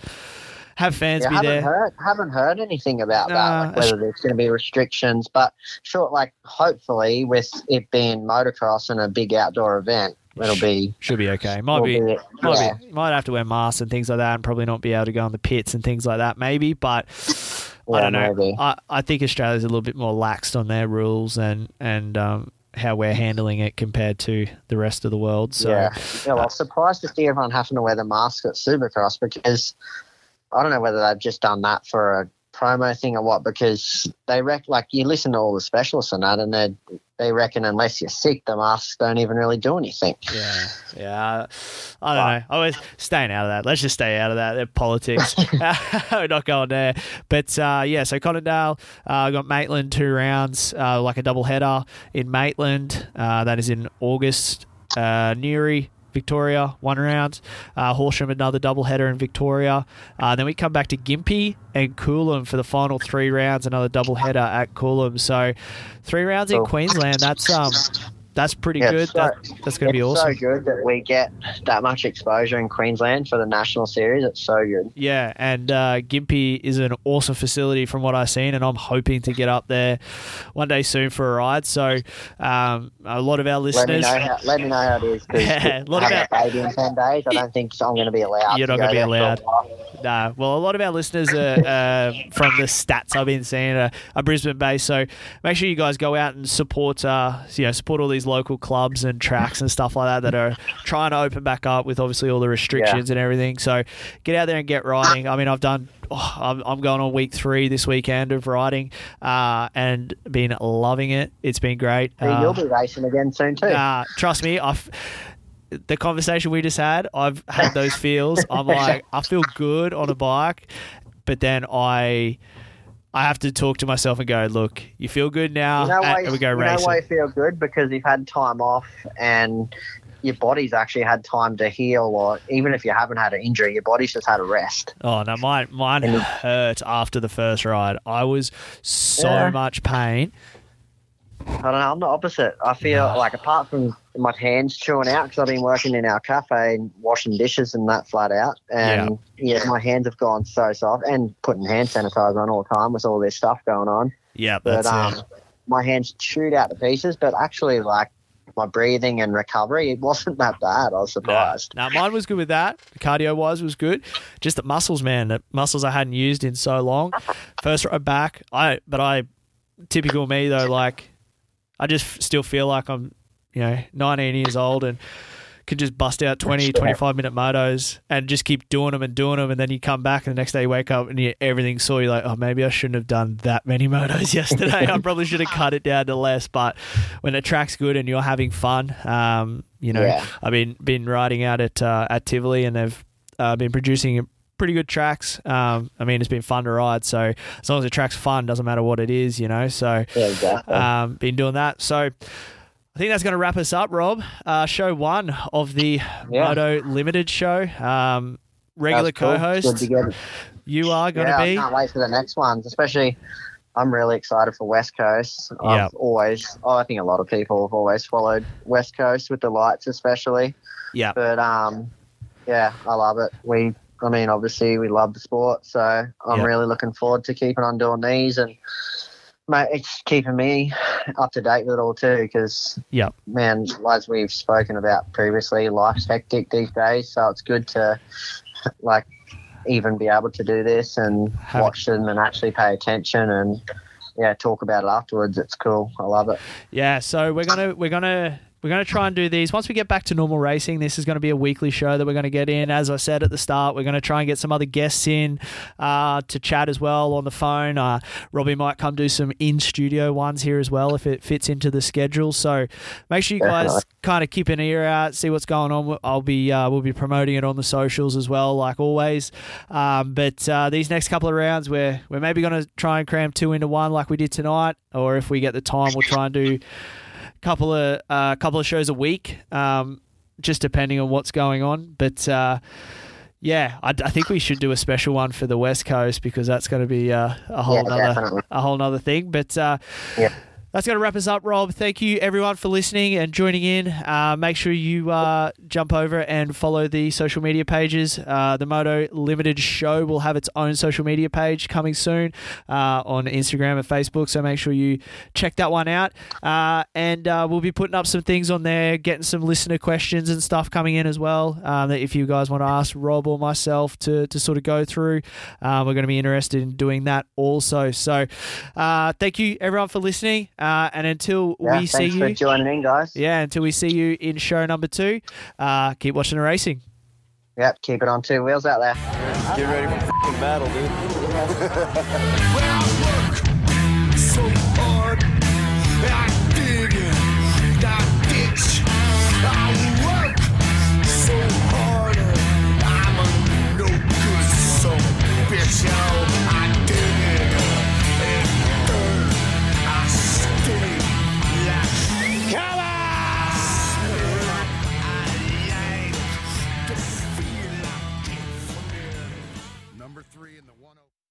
have fans Yeah, be haven't there. heard haven't heard anything about Nah, that, like whether there's going to be restrictions. But sure, like hopefully with it being motocross and a big outdoor event, it'll be Should be okay. Might be. be- Might, yeah. be, might have to wear masks and things like that, and probably not be able to go in the pits and things like that. Maybe, but I don't know. maybe. I, I think Australia's a little bit more laxed on their rules and and um, how we're handling it compared to the rest of the world. So yeah. Yeah, well, I was surprised to see everyone having to wear the mask at Supercross because I don't know whether they've just done that for a promo thing or what. Because they rec like you listen to all the specialists and that, and they they reckon unless you're sick, the masks don't even really do anything. Yeah, yeah. I don't know. I was staying out of that. Let's just stay out of that. They're politics. (laughs) (laughs) We're not going there. But uh, yeah, so Conondale uh, got Maitland two rounds, uh, like a double header in Maitland. Uh, that is in August. Uh, Newry. Victoria, one round. Uh, Horsham, another double header in Victoria. Uh, then we come back to Gympie and Coolum for the final three rounds, another double header at Coolum. So, three rounds in Cool. Queensland. That's um, that's pretty Yeah, good. so- that, that's going to be it's awesome. so good that we get that much exposure in Queensland for the national series. It's so good. Yeah, and uh, Gympie is an awesome facility from what I've seen, and I'm hoping to get up there one day soon for a ride. So, um, a lot of our Let me listeners, know how. Let me know how it is. (laughs) Yeah, a lot of a baby in ten days, I don't think I'm going to be allowed. You're not be there for a allowed. Nah, well, a lot of our listeners are uh, from the stats I've been seeing are, are Brisbane based. So make sure you guys go out and support, uh, you know, support all these local clubs and tracks and stuff like that that are trying to open back up with obviously all the restrictions and everything. So get out there and get riding. I mean, I've done. Oh, I'm, I'm going on week three this weekend of riding, uh, and been loving it. It's been great. Uh, you'll be racing again soon too. uh, trust me, I've the conversation we just had. I've had those feels. I'm (laughs) like, I feel good on a bike, but then I. I have to talk to myself and go, look, you feel good now, you know ah, why? and we go you know racing. why you feel good because you've had time off and your body's actually had time to heal, or even if you haven't had an injury, your body's just had a rest. Oh no, mine mine hurt after the first ride. I was so Yeah. much pain. I don't know. I'm the opposite. I feel like apart from my hands chewing out because I've been working in our cafe and washing dishes and that flat out, and yeah. my hands have gone so soft and putting hand sanitizer on all the time with all this stuff going on. Yeah, But that's um, it. my hands chewed out to pieces. But actually, like my breathing and recovery, it wasn't that bad. I was surprised. No, mine was good with that. Cardio wise was good. Just the muscles, man. The muscles I hadn't used in so long. First row back, I but I typical me though, like I just still feel like I'm, you know, 19 years old and could just bust out 20, 25 minute motos and just keep doing them and doing them. And then you come back and the next day you wake up and you, everything's sore. You're like, oh, maybe I shouldn't have done that many (laughs) motos yesterday. I probably should have (laughs) cut it down to less. But when the track's good and you're having fun, um, you know, Yeah. I've been, been riding out at, uh, at Tivoli and they've uh, been producing pretty good tracks. Um, I mean, it's been fun to ride. So as long as the track's fun, doesn't matter what it is, you know. So Yeah, exactly. um, been doing that. So I think that's going to wrap us up, Rob. Uh, show one of the Yeah. Moto Limited show. Um, regular cool. co-host, you are going yeah, to be. I can't wait for the next ones. Especially, I'm really excited for West Coast. I've always, oh, I think a lot of people have always followed West Coast with the lights, especially. Yeah, But um, yeah, I love it. We, I mean, obviously we love the sport, so I'm Yeah. really looking forward to keeping on doing these and. Mate, it's keeping me up to date with it all too, because yeah, man, as we've spoken about previously, life's hectic these days, so it's good to like even be able to do this and Have- watch them and actually pay attention and yeah, talk about it afterwards. It's cool. I love it. yeah. So we're gonna we're gonna we're going to try and do these once we get back to normal racing. This is going to be a weekly show that we're going to get in. As I said at the start, we're going to try and get some other guests in uh, to chat as well on the phone. Uh, Robbie might come do some in studio ones here as well if it fits into the schedule. So make sure you guys kind of keep an ear out, see what's going on. I'll be uh, we'll be promoting it on the socials as well, like always. Um, but uh, these next couple of rounds, we're we're maybe going to try and cram two into one, like we did tonight, or if we get the time, we'll try and do couple of uh, couple of shows a week, um, just depending on what's going on. But uh, yeah, I, I think we should do a special one for the West Coast because that's going to be uh, a whole Yeah, nother definitely. a whole nother thing. But uh, Yeah. That's going to wrap us up, Rob. Thank you everyone for listening and joining in. Uh, make sure you uh, jump over and follow the social media pages. Uh, the Moto Limited Show will have its own social media page coming soon uh, on Instagram and Facebook. So make sure you check that one out. Uh, and uh, we'll be putting up some things on there, getting some listener questions and stuff coming in as well. Um, that if you guys want to ask Rob or myself to, to sort of go through, we're going to be interested in doing that also. So thank you everyone for listening. Uh, and until Yeah, we see you, thanks for you, joining in, guys. yeah, until we see you in show number two, uh, keep watching the racing. Yep, keep it on two wheels out there. Get ready for f***ing battle, dude. Where (laughs)